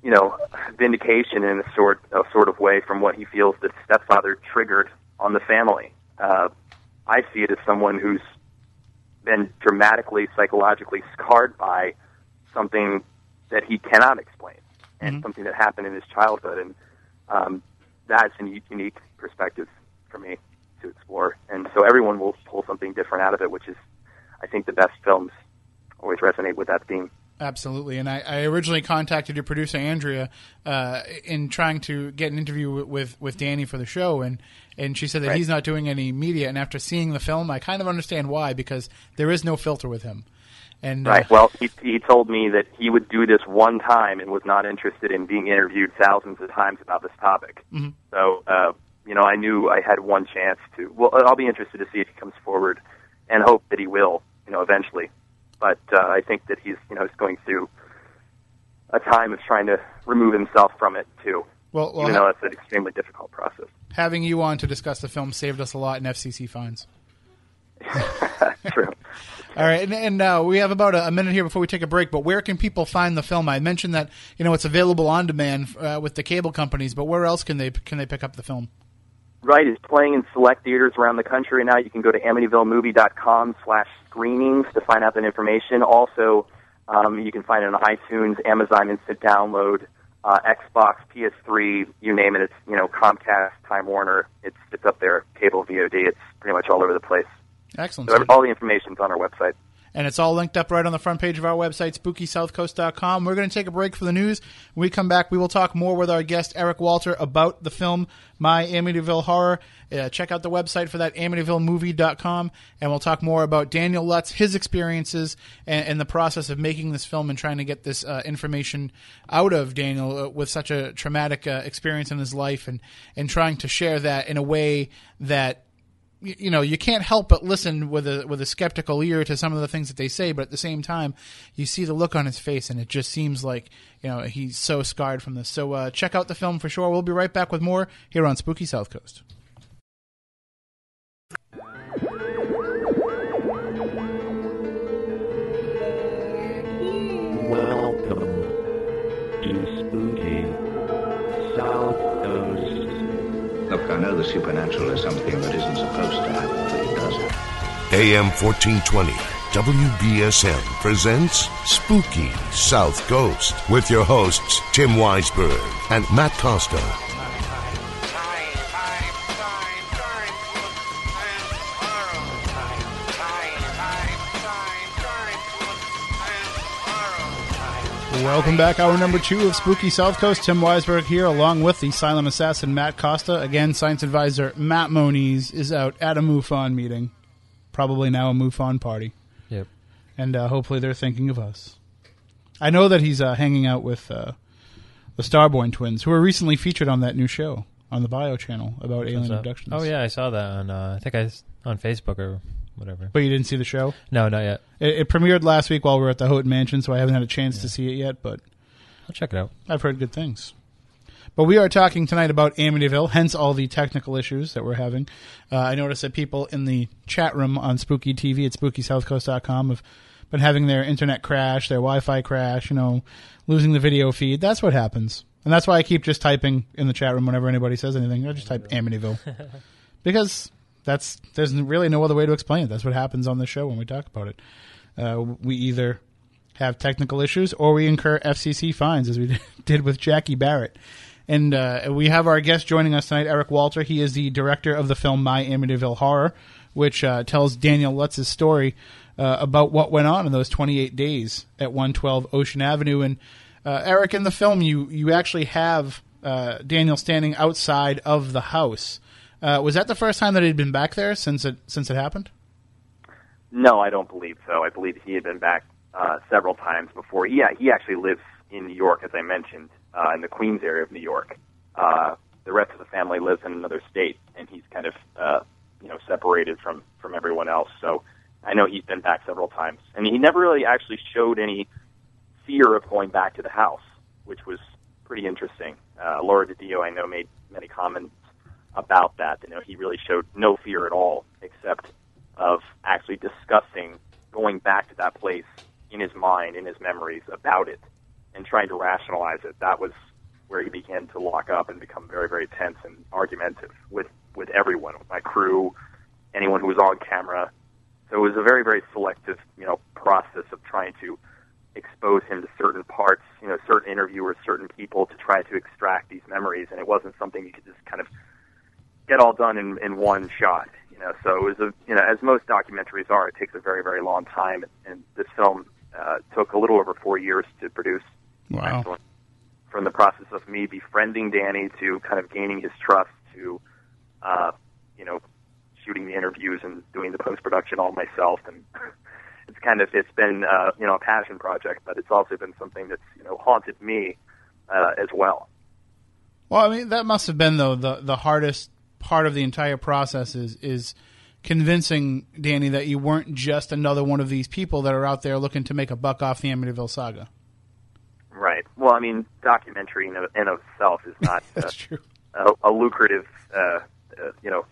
you know, vindication in a sort a sort of way from what he feels the stepfather triggered on the family. Uh, I see it as someone who's been dramatically psychologically scarred by something that he cannot explain and something that happened in his childhood and um, that's a unique perspective for me to explore and so everyone will pull something different out of it which is I think the best films always resonate with that theme Absolutely, and I, I originally contacted your producer Andrea uh, in trying to get an interview with, with, with Danny for the show, and, and she said that Right. he's not doing any media. And after seeing the film, I kind of understand why because there is no filter with him, And uh, Right. Well, he, he told me that he would do this one time and was not interested in being interviewed thousands of times about this topic. Mhm. So, uh, you know, I knew I had one chance to. Well, I'll be interested to see if he comes forward, and hope that he will. You know, eventually. But uh, I think that he's, you know, he's going through a time of trying to remove himself from it too. well, well even though that's an extremely difficult process. having you on to discuss the film saved us a lot in FCC fines. True. All right, and, and uh, we have about a, a minute here before we take a break. But where can people find the film? I mentioned that you know it's available on demand uh, with the cable companies, but where else can they can they pick up the film? Right, it's playing in select theaters around the country now. You can go to amityvillemovie.com slash screenings to find out that information. Also, um, you can find it on iTunes, Amazon Instant Download, uh, Xbox, PS3, you name it. It's, you know, Comcast, Time Warner. It's, it's up there, cable, VOD. It's pretty much all over the place. Excellent. So all the information's on our website. And it's all linked up right on the front page of our website, spookysouthcoast.com. We're going to take a break for the news. When we come back, we will talk more with our guest, Eric Walter, about the film My Amityville Horror. Uh, check out the website for that, amityvillemovie.com. And we'll talk more about Daniel Lutz, his experiences, and, and the process of making this film and trying to get this uh, information out of Daniel uh, with such a traumatic uh, experience in his life and, and trying to share that in a way that you know you can't help but listen with a with a skeptical ear to some of the things that they say but at the same time you see the look on his face and it just seems like you know he's so scarred from this. So uh, check out the film for sure. We'll be right back with more here on spooky south coast know the supernatural is something that isn't supposed to happen, but it does. AM 1420 WBSM presents Spooky South Coast with your hosts Tim Weisberg and Matt Costa. Welcome back hour number two of spooky south coast tim weisberg here along with the silent assassin matt costa again science advisor matt moniz is out at a mufon meeting probably now a mufon party Yep. and uh, hopefully they're thinking of us. I know that he's uh, hanging out with uh, the Starborn twins, who were recently featured on that new show on the Bio channel about alien abductions. Oh yeah, I saw that on. Uh, I think I on Facebook or whatever. but you didn't see the show. No, not yet. It, it premiered last week while we were at the Houghton Mansion, so I haven't had a chance to see it yet. But I'll check it out. I've heard good things. But we are talking tonight about Amityville, hence all the technical issues that we're having. Uh, I noticed that people in the chat room on Spooky TV at SpookySouthCoast.com have been having their internet crash, their Wi-Fi crash, you know, losing the video feed. That's what happens, and that's why I keep just typing in the chat room whenever anybody says anything. I just type Amityville because that's there's really no other way to explain it. That's what happens on the show when we talk about it. Uh, we either have technical issues or we incur FCC fines, as we did with Jackie Barrett. And uh, we have our guest joining us tonight, Eric Walter. He is the director of the film My Amityville Horror, which uh, tells Daniel Lutz's story uh, about what went on in those 28 days at 112 Ocean Avenue. And uh, Eric, in the film, you you actually have uh, Daniel standing outside of the house. Uh, was that the first time that he'd been back there since it since it happened? No, I don't believe so. I believe he had been back uh, several times before. Yeah, he actually lives in New York, as I mentioned, uh, in the Queens area of New York. Uh, the rest of the family lives in another state, and he's kind of, uh, you know, separated from from everyone else. So I know he's been back several times, and he never really actually showed any fear of going back to the house, which was pretty interesting. Uh, Laura DiDio, I know, made many comments about that. You know, he really showed no fear at all, except of actually discussing going back to that place in his mind, in his memories about it, and trying to rationalize it. That was where he began to lock up and become very, very tense and argumentative with with everyone, with my crew, anyone who was on camera. So it was a very, very selective, you know, process of trying to expose him to certain parts, you know, certain interviewers, certain people to try to extract these memories, and it wasn't something you could just kind of get all done in, in one shot. You know, so it was a you know, as most documentaries are, it takes a very very long time, and this film uh, took a little over four years to produce. Wow. Excellent. From the process of me befriending Danny to kind of gaining his trust to, uh, you know, shooting the interviews and doing the post production all myself, and it's kind of it's been uh, you know a passion project, but it's also been something that's you know haunted me uh, as well. Well, I mean, that must have been though the the hardest part of the entire process is is convincing Danny that you weren't just another one of these people that are out there looking to make a buck off the Amityville saga. Right. Well, I mean, documentary in, in of itself is not uh, That's true. a, a lucrative, uh, uh, you know,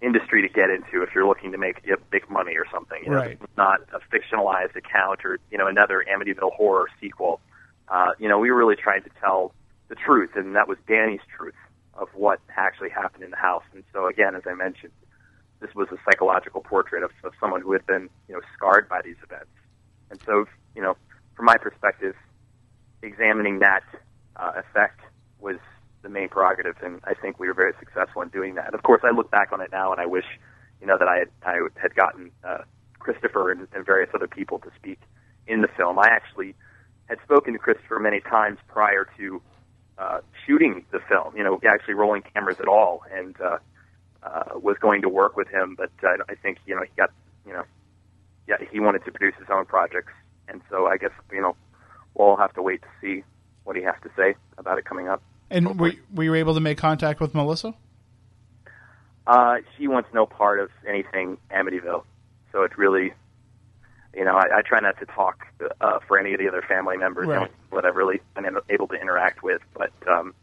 industry to get into if you're looking to make you know, big money or something. You know, Right. It's not a fictionalized account or you know another Amityville horror sequel. Uh, you know, we were really trying to tell the truth, and that was Danny's truth of what actually happened in the house. And so, again, as I mentioned, this was a psychological portrait of, of someone who had been, you know, scarred by these events. And so, you know, from my perspective, examining that uh, effect was the main prerogative, and I think we were very successful in doing that. Of course, I look back on it now, and I wish, you know, that I had I had gotten uh, Christopher and, and various other people to speak in the film. I actually had spoken to Christopher many times prior to uh, shooting the film. You know, actually rolling cameras at all, and uh, uh, was going to work with him, but uh, I think you know he got you know, yeah, he wanted to produce his own projects, and so I guess you know we'll have to wait to see what he has to say about it coming up. And were, were you able to make contact with Melissa? Uh, she wants no part of anything Amityville, so it's really, you know, I, I try not to talk uh, for any of the other family members Right. what I've really been able to interact with. But um,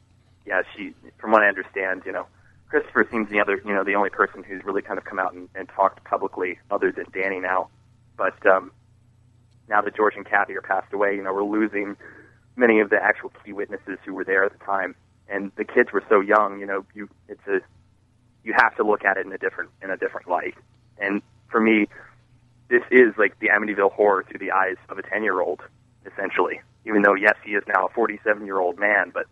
yeah, she, from what I understand, you know, Christopher seems the other, you know, the only person who's really kind of come out and, and talked publicly, other than Danny now. But um, now that George and Kathy are passed away, you know, we're losing many of the actual key witnesses who were there at the time, and the kids were so young. You know, you it's a you have to look at it in a different in a different light. And for me, this is like the Amityville horror through the eyes of a ten year old, essentially. Even though yes, he is now a forty seven year old man, but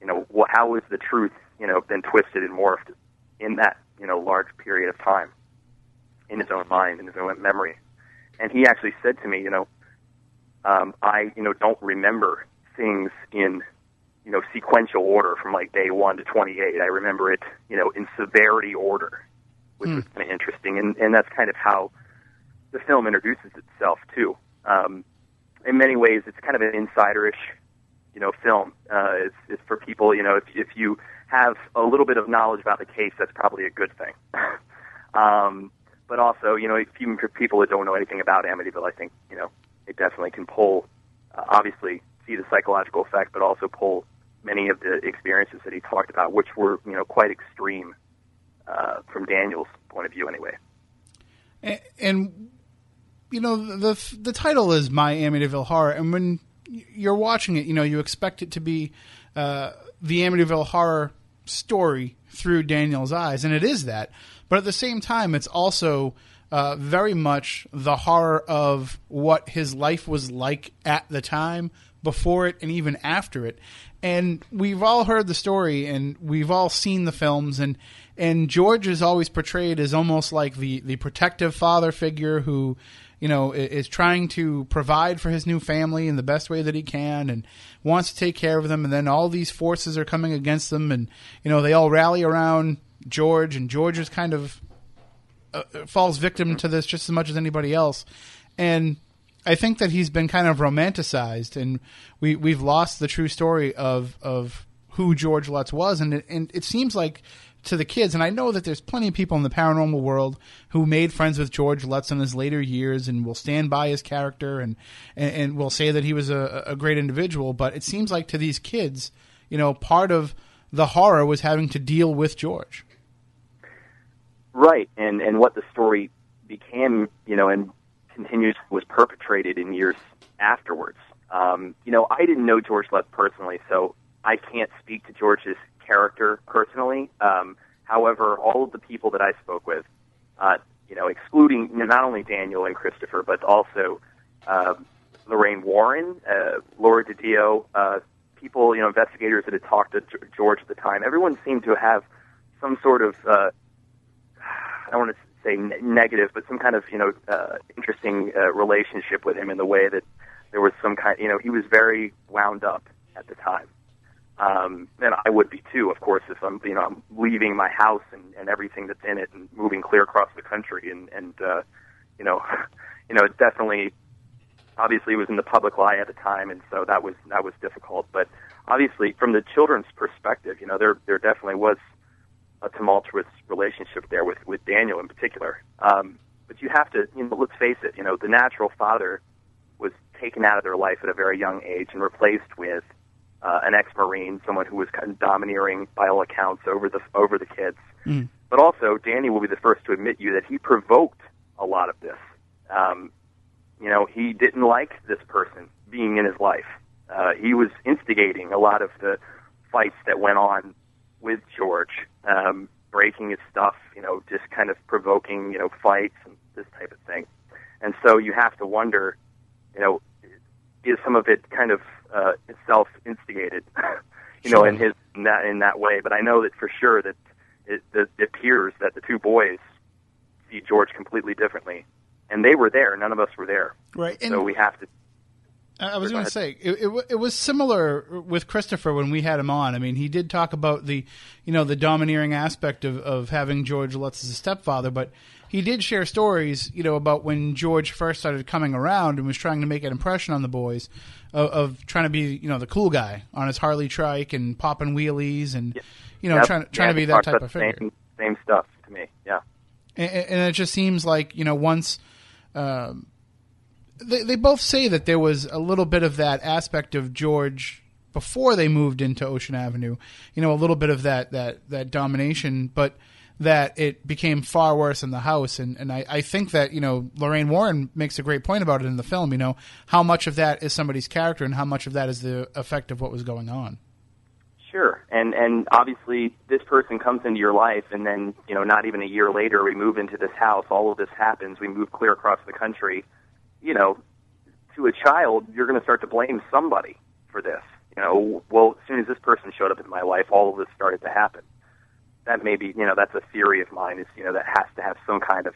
you know, wh- how has the truth you know been twisted and morphed in that you know large period of time in his own mind, in his own memory? And he actually said to me, you know, um, I you know don't remember things in you know sequential order from like day one to 28. I remember it you know in severity order, which was kind of interesting, and and that's kind of how the film introduces itself too. Um, in many ways, it's kind of an insiderish you know film. Uh, it's, it's for people you know if if you have a little bit of knowledge about the case, that's probably a good thing. um, but also, you know, even for people that don't know anything about Amityville, I think you know it definitely can pull, uh, obviously, see the psychological effect, but also pull many of the experiences that he talked about, which were you know quite extreme uh, from Daniel's point of view, anyway. and, and you know the the title is My Amityville Horror, and when you're watching it, you know you expect it to be uh, the Amityville Horror story through Daniel's eyes, and it is that. But at the same time, it's also uh, very much the horror of what his life was like at the time, before it, and even after it. And we've all heard the story, and we've all seen the films, and and George is always portrayed as almost like the the protective father figure who you know is trying to provide for his new family in the best way that he can and wants to take care of them. And then all these forces are coming against them. And you know they all rally around George and George is kind of uh, falls victim to this just as much as anybody else. And I think that he's been kind of romanticized and we we've lost the true story of of who George Lutz was. And it, and it seems like to the kids. And I know that there's plenty of people in the paranormal world who made friends with George Lutz in his later years and will stand by his character and and, and will say that he was a, a great individual. But it seems like to these kids you know part of the horror was having to deal with George. Right, and and what the story became, you know, and continues was perpetrated in years afterwards. Um, you know, I didn't know George Lutz personally, so I can't speak to George's character personally. Um, however, all of the people that I spoke with, uh, you know, excluding not only Daniel and Christopher, but also um Lorraine Warren, uh, Laura DiDio, uh, people, you know, investigators that had talked to George at the time. Everyone seemed to have some sort of uh, I don't want to say ne- negative, but some kind of you know uh, interesting uh, relationship with him in the way that there was some kind. You know, he was very wound up at the time, um, and I would be too, of course, if I'm you know I'm leaving my house and, and everything that's in it and moving clear across the country and and uh, you know, you know, it definitely, obviously, it was in the public eye at the time, and so that was that was difficult. But obviously, from the children's perspective, you know, there there definitely was a tumultuous relationship there with with Daniel in particular. Um, but you have to, you know, let's face it, you know, the natural father was taken out of their life at a very young age and replaced with uh, an ex-marine, someone who was kind of domineering by all accounts over the over the kids. Mm. But also, Danny will be the first to admit you that he provoked a lot of this. Um, you know, he didn't like this person being in his life. Uh, he was instigating a lot of the fights that went on with George, um, breaking his stuff, you know, just kind of provoking, you know, fights and this type of thing. And so you have to wonder, you know, is some of it kind of uh, self instigated, you know, in his in that in that way. But I know that for sure that it, it appears that the two boys see George completely differently, and they were there. None of us were there, Right. And so we have to. I was going to say it, it, it was similar with Christopher when we had him on. I mean, he did talk about the, you know, the domineering aspect of, of having George Lutz as a stepfather, but he did share stories, you know, about when George first started coming around and was trying to make an impression on the boys, of, of trying to be, you know, the cool guy on his Harley trike and popping wheelies and, you know, Yep. trying trying Yeah, to be that type of figure. Same, same stuff to me. Yeah. and, and it just seems like you know once um, they they both say that there was a little bit of that aspect of George before they moved into Ocean Avenue, you know, a little bit of that that that domination, but that it became far worse in the house and, and I, I think that, you know, Lorraine Warren makes a great point about it in the film, you know, how much of that is somebody's character and how much of that is the effect of what was going on. Sure, and and obviously this person comes into your life, and then you know not even a year later we move into this house. All of this happens. We move clear across the country. You know, to a child, you're going to start to blame somebody for this. You know, well, as soon as this person showed up in my life, all of this started to happen. That may be, you know, that's a theory of mine. Is you know that has to have some kind of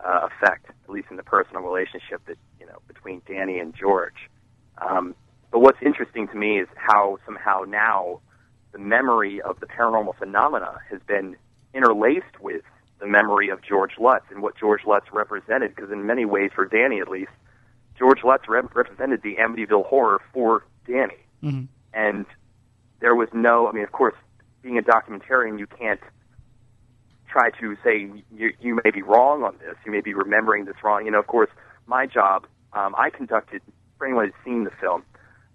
uh, effect, at least in the personal relationship that you know between Danny and George. Um, but what's interesting to me is how somehow now the memory of the paranormal phenomena has been interlaced with the memory of George Lutz and what George Lutz represented. Because in many ways, for Danny at least, George Lutz rep- represented the Amityville horror for Danny. Mhm. And there was no, I mean, of course, being a documentarian, you can't try to say you, you may be wrong on this. You may be remembering this wrong. You know, of course, my job, um, I conducted, for anyone who's seen the film,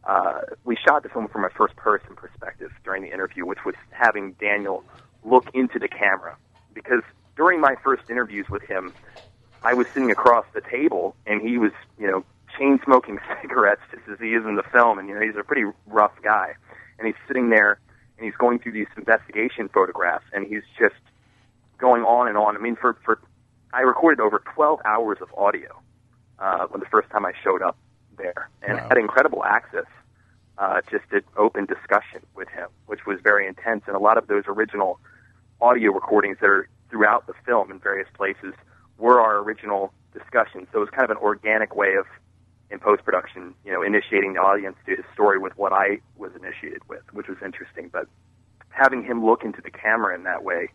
uh, we shot the film from a first person perspective during the interview, which was having Daniel look into the camera. Because during my first interviews with him, I was sitting across the table and he was, you know, chain smoking cigarettes just as he is in the film. And, you know, he's a pretty rough guy. And he's sitting there and he's going through these investigation photographs and he's just going on and on. I mean, for, for I recorded over 12 hours of audio uh, when the first time I showed up there and Wow. had incredible access uh, just to open discussion with him, which was very intense. And a lot of those original audio recordings that are throughout the film in various places were our original discussions. So it was kind of an organic way of, in post production, you know, initiating the audience to his story with what I was initiated with, which was interesting. But having him look into the camera in that way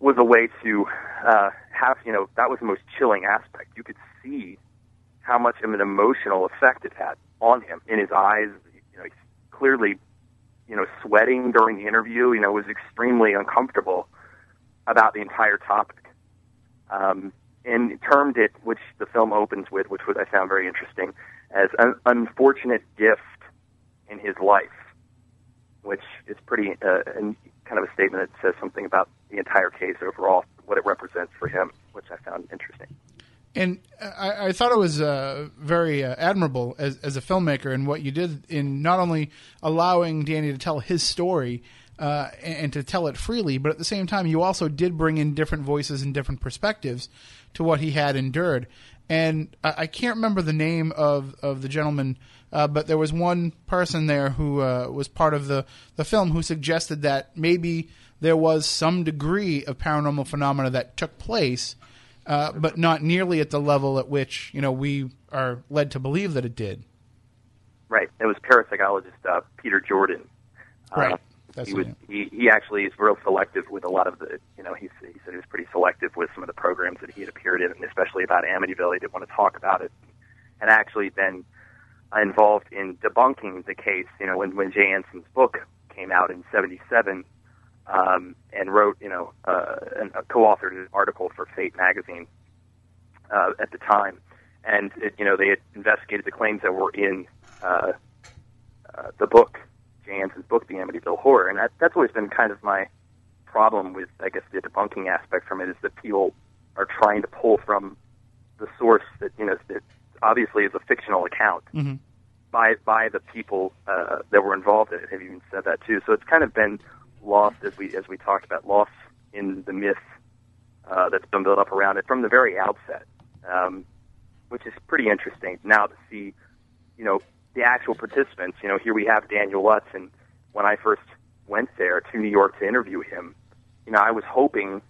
was a way to uh, have, you know, that was the most chilling aspect. You could see how much of an emotional effect it had on him in his eyes. You know, he's clearly, you know, sweating during the interview. You know, was extremely uncomfortable about the entire topic. Um, and termed it, which the film opens with, which was I found very interesting, as an unfortunate gift in his life, which is pretty uh, and kind of a statement that says something about the entire case overall, what it represents for him, which I found interesting. And I, I thought it was uh, very uh, admirable as, as a filmmaker and what you did in not only allowing Danny to tell his story uh, and, and to tell it freely, but at the same time, you also did bring in different voices and different perspectives to what he had endured. And I, I can't remember the name of, of the gentleman, uh, but there was one person there who uh, was part of the, the film who suggested that maybe there was some degree of paranormal phenomena that took place uh, but not nearly at the level at which you know we are led to believe that it did. Right. It was parapsychologist uh, Peter Jordan. Right. That's he was he, he actually is real selective with a lot of the you know he's, he said he was pretty selective with some of the programs that he had appeared in, and especially about Amityville. He didn't want to talk about it, and actually then involved in debunking the case. You know, when when Jay Anson's book came out in '77, um, and wrote you know uh, and uh, co-authored an article for Fate magazine uh, at the time, and it, you know they had investigated the claims that were in uh, uh, the book, Jay Anson's book, The Amityville Horror, and that, that's always been kind of my problem with, I guess, the debunking aspect from it is that people are trying to pull from the source that you know that obviously is a fictional account Mhm. by by the people uh, that were involved in it. Have even said that too. So it's kind of been lost as we as we talked about lost in the myth uh, that's been built up around it from the very outset, um, which is pretty interesting now to see. You know, the actual participants. You know, here we have Daniel Lutz, and when I first went there to New York to interview him, you know, I was hoping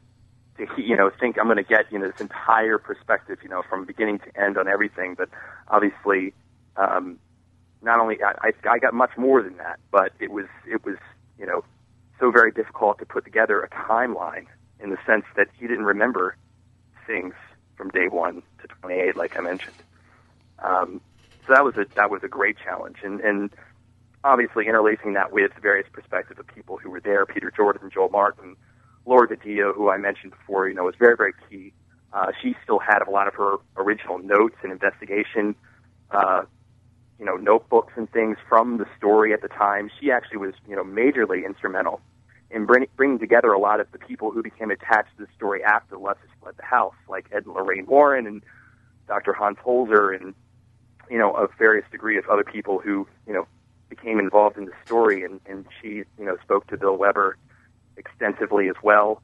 to, you know, think I'm going to get, you know, this entire perspective, you know, from beginning to end on everything. But obviously, um, not only I, I, got much more than that, but it was, it was, you know, so very difficult to put together a timeline in the sense that he didn't remember things from day one to 28, like I mentioned. Um, so that was a that was a great challenge, and and obviously interlacing that with various perspectives of people who were there, Peter Jordan, Joel Martin, Laura Didio, who I mentioned before, you know, was very very key. Uh, she still had a lot of her original notes and investigation, uh, you know, notebooks and things from the story at the time. She actually was, you know, majorly instrumental in bring, bringing together a lot of the people who became attached to the story after Lutz fled the house, like Ed and Lorraine Warren and Dr. Hans Holzer and you know, of various degree of other people who, you know, became involved in the story, and, and she, you know, spoke to Bill Weber extensively as well.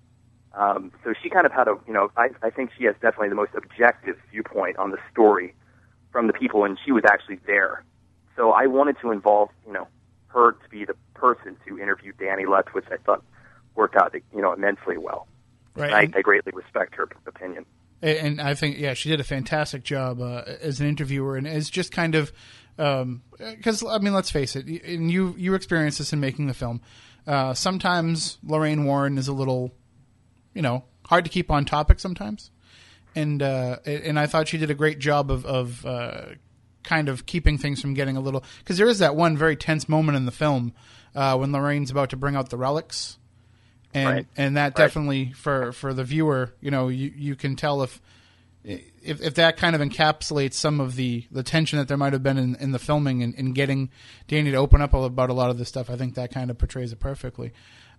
Um, so she kind of had a, you know, I, I think she has definitely the most objective viewpoint on the story from the people, and she was actually there. So I wanted to involve, you know, her to be the person to interview Danny Lutz, which I thought worked out, you know, immensely well. Right. I, I greatly respect her opinion. And- I think yeah, she did a fantastic job uh, as an interviewer, and as just kind of because I mean, let's face it, and you you experienced this in making the film. Uh, sometimes Lorraine Warren is a little, you know, hard to keep on topic sometimes, and uh, and I thought she did a great job of of uh, kind of keeping things from getting a little because there is that one very tense moment in the film uh, when Lorraine's about to bring out the relics and Right. and that Right. definitely for for the viewer, you know, you you can tell if if if that kind of encapsulates some of the the tension that there might have been in, in the filming and, and getting Danny to open up about a lot of this stuff. I think that kind of portrays it perfectly.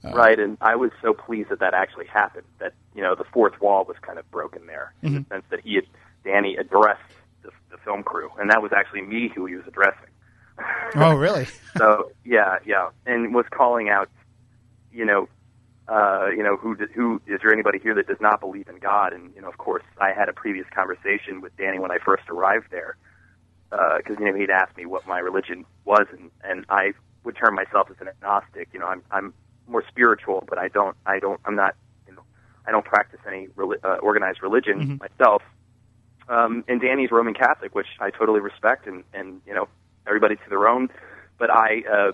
Uh, right? And I was so pleased that that actually happened. That you know the fourth wall was kind of broken there in the mm-hmm. sense that he had Danny addressed the, the film crew, and that was actually me who he was addressing. Oh, really? so yeah, yeah, and was calling out, you know, uh, you know, who who is there anybody here that does not believe in God? And you know, of course, I had a previous conversation with Danny when I first arrived there, because you know he'd asked me what my religion was, and and I would term myself as an agnostic. You know, I'm I'm more spiritual, but I don't I don't I'm not you know I don't practice any reli- uh, organized religion myself. Um, and Danny's Roman Catholic, which I totally respect, and and you know everybody to their own. But I, uh,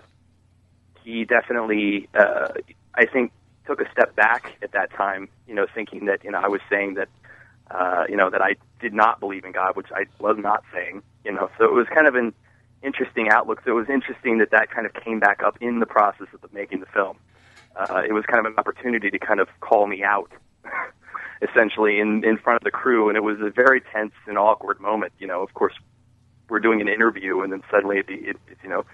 he definitely, uh, I think, took a step back at that time. You know, thinking that you know I was saying that, uh, you know, that I did not believe in God, which I was not saying. You know, so it was kind of an interesting outlook. So it was interesting that that kind of came back up in the process of the, making the film. Uh, it was kind of an opportunity to kind of call me out, essentially in in front of the crew, and it was a very tense and awkward moment. You know, of course, we're doing an interview, and then suddenly, it, it, you know,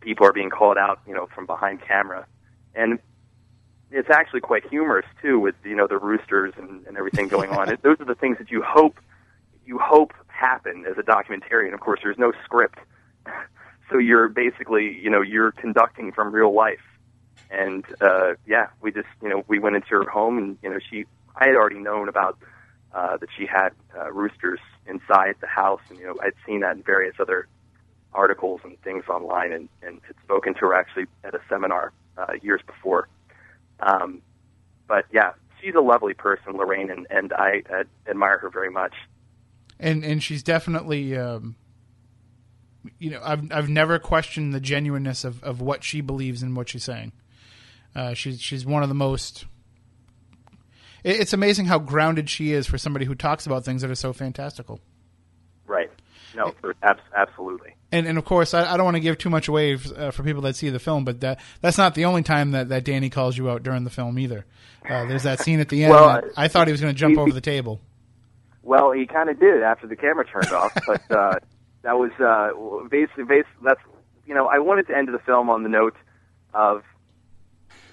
people are being called out, you know, from behind camera, and it's actually quite humorous too, with you know the roosters and, and everything going on. it, those are the things that you hope you hope happen as a documentarian. Of course, there's no script, so you're basically you know you're conducting from real life. And uh, yeah, we just you know we went into her home, and you know she I had already known about uh, that she had uh, roosters inside the house, and you know I'd seen that in various other articles and things online, and, and had spoken to her actually at a seminar uh, years before. Um, but yeah, she's a lovely person, Lorraine, and, and I uh, admire her very much. and and she's definitely um, you know I've I've never questioned the genuineness of, of what she believes and what she's saying. Uh, she's she's one of the most. It's amazing how grounded she is for somebody who talks about things that are so fantastical. Right. No, for, abs- absolutely. And and of course, I, I don't want to give too much away uh, for people that see the film, but that that's not the only time that, that Danny calls you out during the film either. Uh, there's that scene at the end. Well, I thought he was going to jump he- over the table. Well, he kind of did after the camera turned off, but uh, that was uh, basically, basically that's you know I wanted to end the film on the note of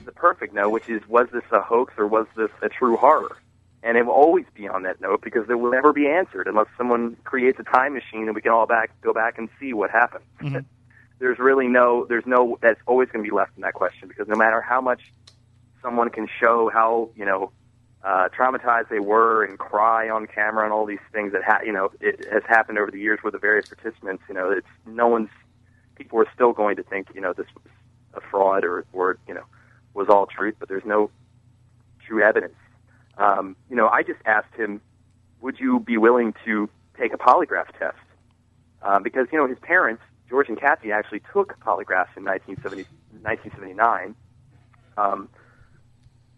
the perfect note, which is was this a hoax or was this a true horror? And it will always be on that note because it will never be answered unless someone creates a time machine and we can all back go back and see what happened. there's really no there's no that's always going to be left in that question because no matter how much someone can show how you know uh, traumatized they were and cry on camera and all these things that ha- you know it has happened over the years with the various participants. You know, it's no one's people are still going to think you know this was a fraud or or you know was all truth, but there's no true evidence. Um, you know, I just asked him, would you be willing to take a polygraph test? Um, because you know his parents, George and Kathy, actually took polygraphs in 1970, 1979 um,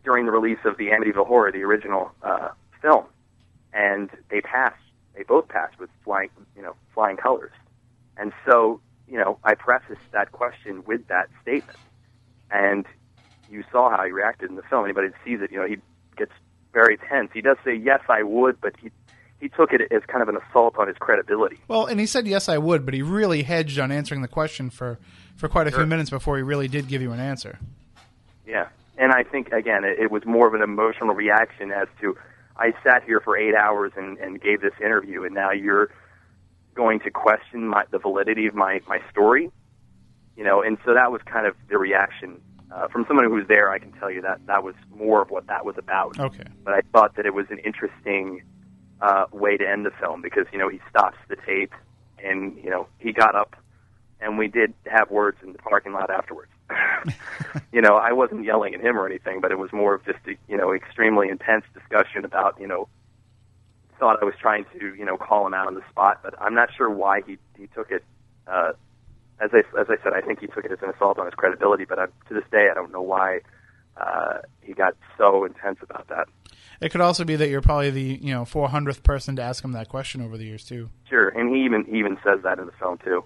during the release of the Amityville Horror, the original uh, film, and they passed. They both passed with flying, you know, flying colors. And so, you know, I prefaced that question with that statement, and you saw how he reacted in the film. Anybody that sees it, you know, he gets very tense. He does say, "Yes, I would," but he he took it as kind of an assault on his credibility. Well, and he said yes, I would, but he really hedged on answering the question for for quite a few minutes before he really did give you an answer. Yeah, and I think again, it, it was more of an emotional reaction as to I sat here for eight hours and, and gave this interview, and now you're going to question my, the validity of my my story, you know. And so that was kind of the reaction uh, from someone who was there. I can tell you that that was more of what that was about. Okay. But I thought that it was an interesting uh, way to end the film because you know he stops the tape, and you know he got up, and we did have words in the parking lot afterwards. you know, I wasn't yelling at him or anything, but it was more of just a you know extremely intense discussion about you know thought I was trying to you know call him out on the spot, but I'm not sure why he he took it. Uh, as I as I said, I think he took it as an assault on his credibility, but I, to this day I don't know why uh, he got so intense about that. It could also be that you're probably the you know 400th person to ask him that question over the years too. Sure, and he even he even says that in the film too.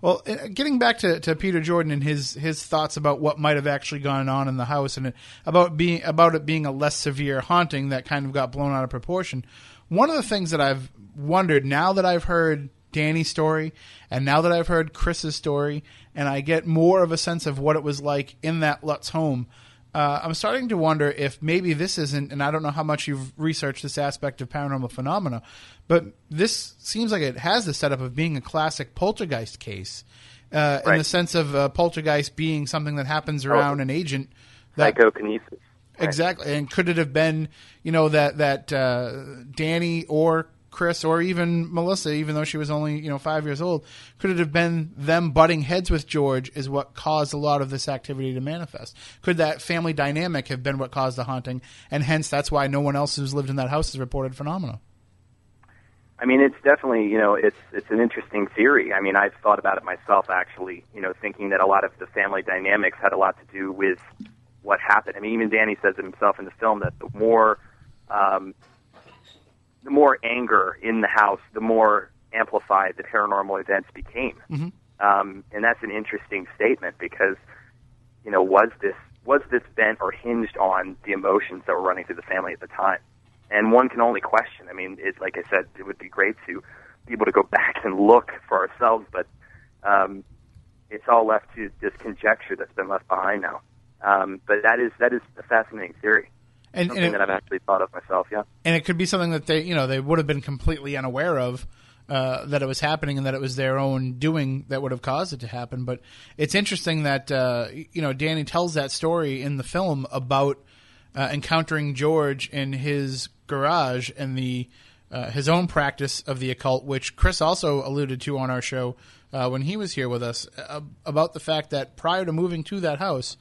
Well, uh, getting back to, to Peter Jordan and his his thoughts about what might have actually gone on in the house and about being about it being a less severe haunting that kind of got blown out of proportion. One of the things that I've wondered now that I've heard Danny's story and now that I've heard Chris's story and I get more of a sense of what it was like in that Lutz home. Uh, I'm starting to wonder if maybe this isn't, and I don't know how much you've researched this aspect of paranormal phenomena, but this seems like it has the setup of being a classic poltergeist case, uh, in the sense of uh, poltergeist being something that happens around an agent. That, Psychokinesis. Exactly, and could it have been, you know, that that uh, Danny or Chris or even Melissa, even though she was only you know five years old, could it have been them butting heads with George is what caused a lot of this activity to manifest? Could that family dynamic have been what caused the haunting, and hence that's why no one else who's lived in that house has reported phenomena? I mean, it's definitely you know it's it's an interesting theory. I mean, I've thought about it myself actually. You know, thinking that a lot of the family dynamics had a lot to do with what happened. I mean, even Danny says it himself in the film that the more um, the more anger in the house, the more amplified the paranormal events became. Um, and that's an interesting statement because you know was this was this bent or hinged on the emotions that were running through the family at the time? And one can only question. I mean, it's like I said, it would be great to be able to go back and look for ourselves, but um, it's all left to this conjecture that's been left behind now. Um, but that is that is a fascinating theory, And, something and, that it, I've actually thought of myself. Yeah. and it could be something that they you know they would have been completely unaware of. Uh, that it was happening and that it was their own doing that would have caused it to happen. But it's interesting that uh, you know Danny tells that story in the film about uh, encountering George in his garage and the uh, his own practice of the occult, which Chris also alluded to on our show uh, when he was here with us uh, about the fact that prior to moving to that house,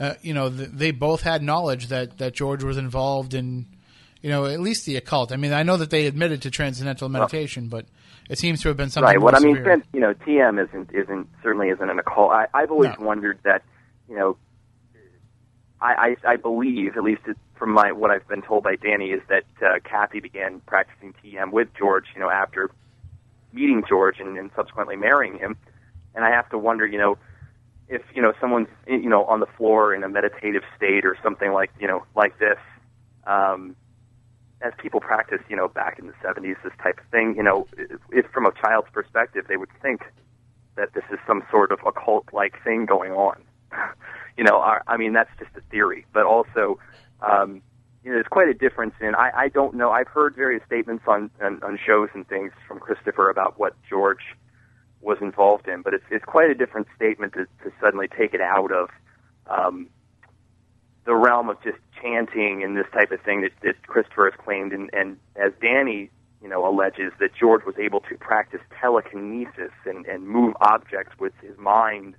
uh, you know th- they both had knowledge that that George was involved in. You know, at least the occult. I mean, I know that they admitted to transcendental meditation, but it seems to have been something right. What I mean, severe. you know, TM isn't isn't certainly isn't an occult. I, I've always No. wondered that, you know, I, I, I believe, at least from my what I've been told by Danny, is that uh, Kathy began practicing TM with George. You know, after meeting George and, and subsequently marrying him. And I have to wonder, you know, if you know someone's you know on the floor in a meditative state or something like you know like this. Um, as people practice, you know, back in the 70s, this type of thing, you know, if from a child's perspective, they would think that this is some sort of occult-like thing going on. you know, I, I mean, that's just a theory, but also, um, you know, there's quite a difference in. I, I don't know. I've heard various statements on, on on shows and things from Christopher about what George was involved in, but it's it's quite a different statement to, to suddenly take it out of um, the realm of just chanting and this type of thing that, that Christopher has claimed, and, and as Danny, you know, alleges that George was able to practice telekinesis and, and move objects with his mind.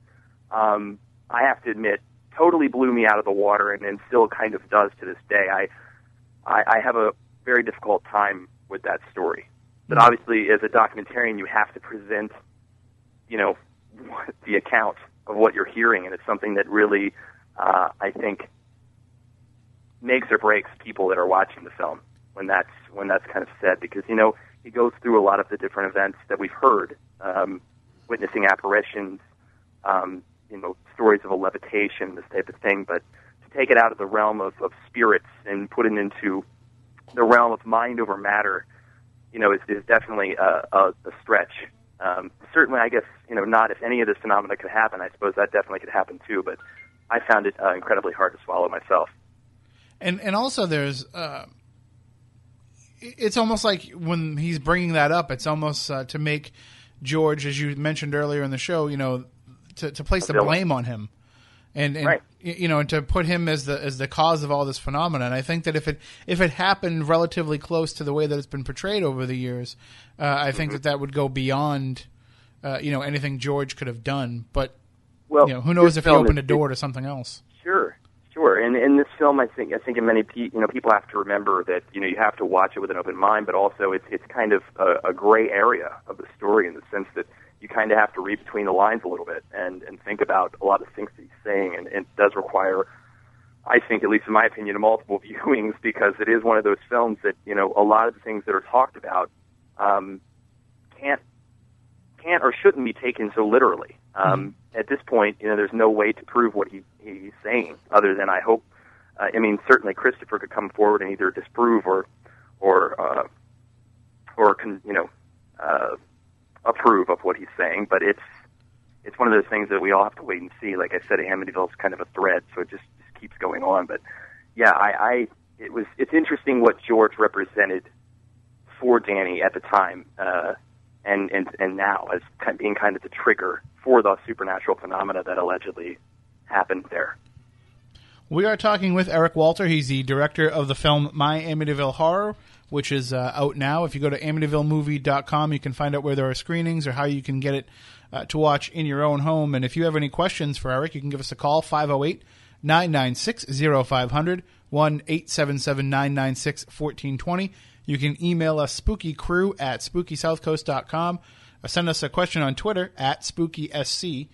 Um, I have to admit, totally blew me out of the water, and, and still kind of does to this day. I, I, I have a very difficult time with that story. But obviously, as a documentarian, you have to present, you know, the account of what you're hearing, and it's something that really, uh, I think, makes or breaks people that are watching the film when that's when that's kind of said because you know he goes through a lot of the different events that we've heard, um, witnessing apparitions, um, you know, stories of a levitation, this type of thing. But to take it out of the realm of, of spirits and put it into the realm of mind over matter, you know, is, is definitely a, a, a stretch. Um, certainly, I guess you know, not if any of this phenomena could happen. I suppose that definitely could happen too. But I found it uh, incredibly hard to swallow myself. And and also there's. Uh it's almost like when he's bringing that up, it's almost uh, to make George, as you mentioned earlier in the show, you know, to, to place the blame on him, and, and Right. you know, and to put him as the as the cause of all this phenomenon. I think that if it if it happened relatively close to the way that it's been portrayed over the years, uh, I think Mm-hmm. that that would go beyond, uh, you know, anything George could have done. But Well, you know, who knows if he opened is- a door to something else. Sure, sure. And in this film, I think I think in many pe- you know people have to remember that you know you have to watch it with an open mind, but also it's it's kind of a, a gray area of the story in the sense that you kind of have to read between the lines a little bit and and think about a lot of things that he's saying, and, and it does require. I think, at least in my opinion, multiple viewings because it is one of those films that you know a lot of the things that are talked about um, can't can't or shouldn't be taken so literally. Um, At this point, you know, there's no way to prove what he, he's saying, other than I hope. Uh, I mean, certainly Christopher could come forward and either disprove or, or, uh, or con, you know, uh, approve of what he's saying. But it's it's one of those things that we all have to wait and see. Like I said, Amityville's kind of a thread, so it just, just keeps going on. But yeah, I, I it was it's interesting what George represented for Danny at the time, uh, and and and now as kind being kind of the trigger for the supernatural phenomena that allegedly happened there. We are talking with Eric Walter. He's the director of the film My Amityville Horror, which is uh, out now. If you go to amityvillemovie.com, you can find out where there are screenings or how you can get it uh, to watch in your own home. And if you have any questions for Eric, you can give us a call 508 996 0500 1 877 996 1420. You can email us spookycrew at spookysouthcoast.com or send us a question on Twitter at spookysc.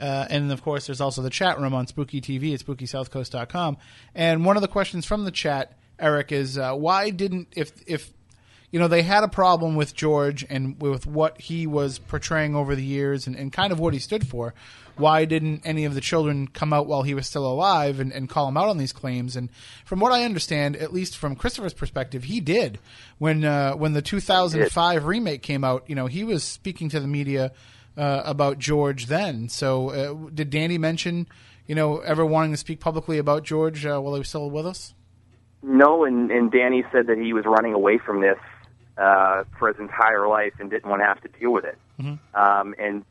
Uh, and of course, there's also the chat room on Spooky TV at SpookySouthCoast.com. And one of the questions from the chat, Eric, is uh, why didn't if if you know they had a problem with George and with what he was portraying over the years and, and kind of what he stood for, why didn't any of the children come out while he was still alive and, and call him out on these claims? And from what I understand, at least from Christopher's perspective, he did when uh, when the 2005 remake came out. You know, he was speaking to the media uh, about George then. So, uh, did Danny mention, you know, ever wanting to speak publicly about George uh, while he was still with us? No, and, and Danny said that he was running away from this uh, for his entire life and didn't want to have to deal with it. Um, and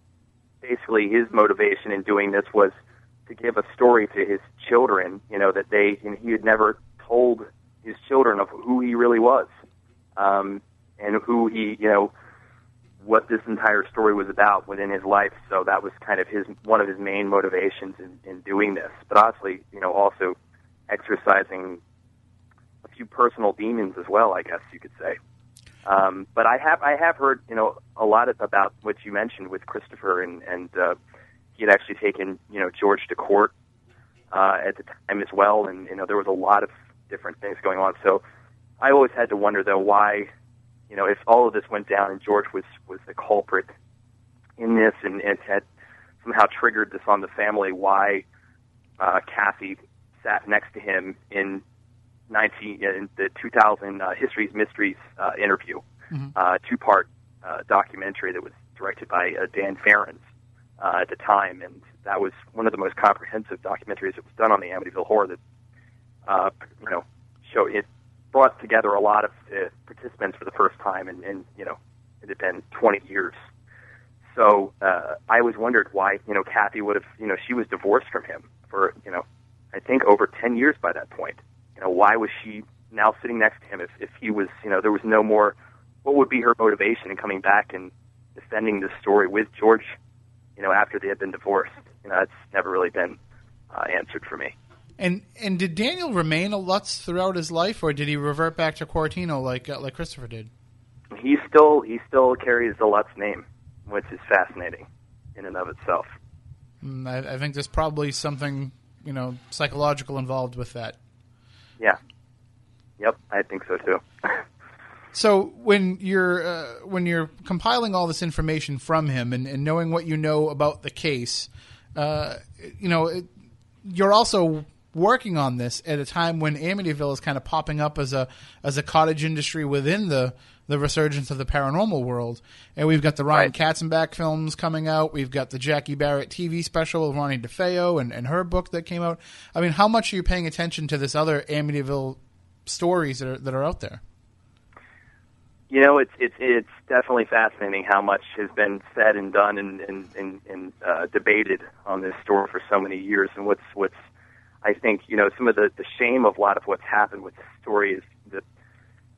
basically, his motivation in doing this was to give a story to his children. You know that they and he had never told his children of who he really was, um, and who he you know what this entire story was about within his life. So that was kind of his one of his main motivations in, in doing this. But honestly, you know, also exercising a few personal demons as well, I guess you could say. Um, but I have I have heard you know a lot about what you mentioned with Christopher and and uh, he had actually taken you know George to court uh, at the time as well, and you know there was a lot of different things going on. So I always had to wonder though why, you know, if all of this went down and George was was the culprit in this and, and had somehow triggered this on the family, why uh, Kathy sat next to him in 19 in the 2000 uh, History's Mysteries uh, interview, Mm-hmm. uh, two part uh, documentary that was directed by uh, Dan Ferens uh, at the time, and that was one of the most comprehensive documentaries that was done on the Amityville Horror. That uh, you know, show it brought together a lot of uh, participants for the first time, and, and you know, it had been 20 years. So uh, I always wondered why you know Kathy would have you know she was divorced from him for you know I think over 10 years by that point. You know why was she now sitting next to him if if he was you know there was no more what would be her motivation in coming back and defending this story with George you know after they had been divorced you know that's never really been uh, answered for me. And and did Daniel remain a Lutz throughout his life, or did he revert back to Quaratino like uh, like Christopher did? He still he still carries the Lutz name, which is fascinating in and of itself. Mm, I, I think there's probably something you know psychological involved with that. Yeah. Yep, I think so too. So when you're uh, when you're compiling all this information from him and, and knowing what you know about the case, uh, you know, it, you're also working on this at a time when Amityville is kind of popping up as a as a cottage industry within the the resurgence of the paranormal world. And we've got the Ryan Right. Katzenbach films coming out. We've got the Jackie Barrett TV special with Ronnie DeFeo and, and her book that came out. I mean, how much are you paying attention to this other Amityville stories that are that are out there? You know, it's it's it's definitely fascinating how much has been said and done and and and, and uh, debated on this story for so many years. And what's what's I think you know some of the the shame of a lot of what's happened with this story is the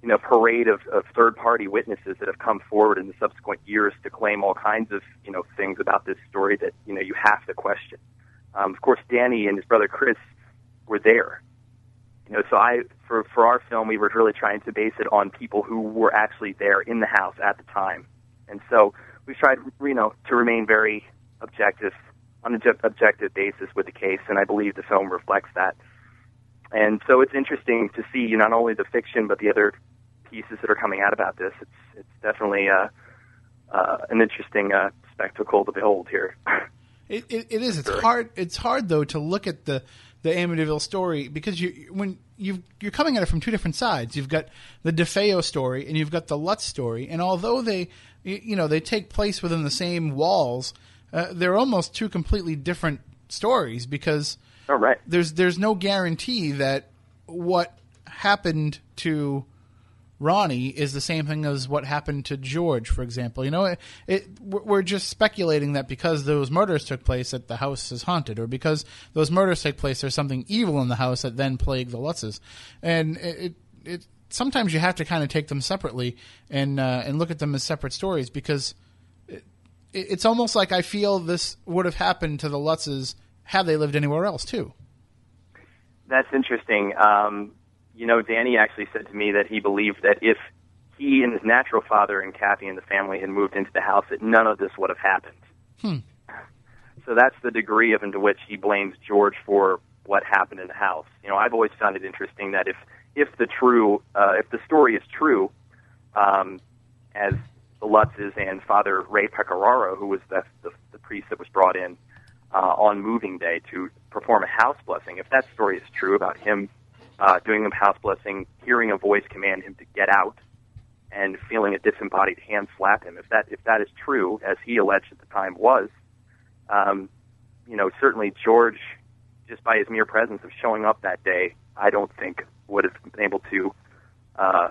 you know parade of, of third party witnesses that have come forward in the subsequent years to claim all kinds of you know things about this story that you know you have to question. Um, of course, Danny and his brother Chris were there. You know, so I for for our film we were really trying to base it on people who were actually there in the house at the time, and so we tried you know to remain very objective on an objective basis with the case, and I believe the film reflects that. And so it's interesting to see not only the fiction but the other pieces that are coming out about this. It's it's definitely uh, uh, an interesting uh, spectacle to behold here. It, it, it is. It's hard. It's hard though to look at the the Amityville story because you when you you're coming at it from two different sides. You've got the DeFeo story and you've got the Lutz story, and although they you know they take place within the same walls, uh, they're almost two completely different stories because All right. there's there's no guarantee that what happened to Ronnie is the same thing as what happened to George, for example. You know, it, it we're just speculating that because those murders took place, that the house is haunted, or because those murders take place, there's something evil in the house that then plagued the Lutzes, and it. it, it Sometimes you have to kind of take them separately and uh, and look at them as separate stories because it, it's almost like I feel this would have happened to the Lutzes had they lived anywhere else too. That's interesting. Um, you know, Danny actually said to me that he believed that if he and his natural father and Kathy and the family had moved into the house, that none of this would have happened. Hmm. So that's the degree of into which he blames George for what happened in the house. You know, I've always found it interesting that if if the true uh, if the story is true, um, as the Lutzes and Father Ray Pecoraro, who was the, the, the priest that was brought in uh, on moving day to perform a house blessing, if that story is true about him uh, doing a house blessing, hearing a voice command him to get out, and feeling a disembodied hand slap him, if that if that is true, as he alleged at the time was, um, you know, certainly George, just by his mere presence of showing up that day, I don't think would have been able to uh,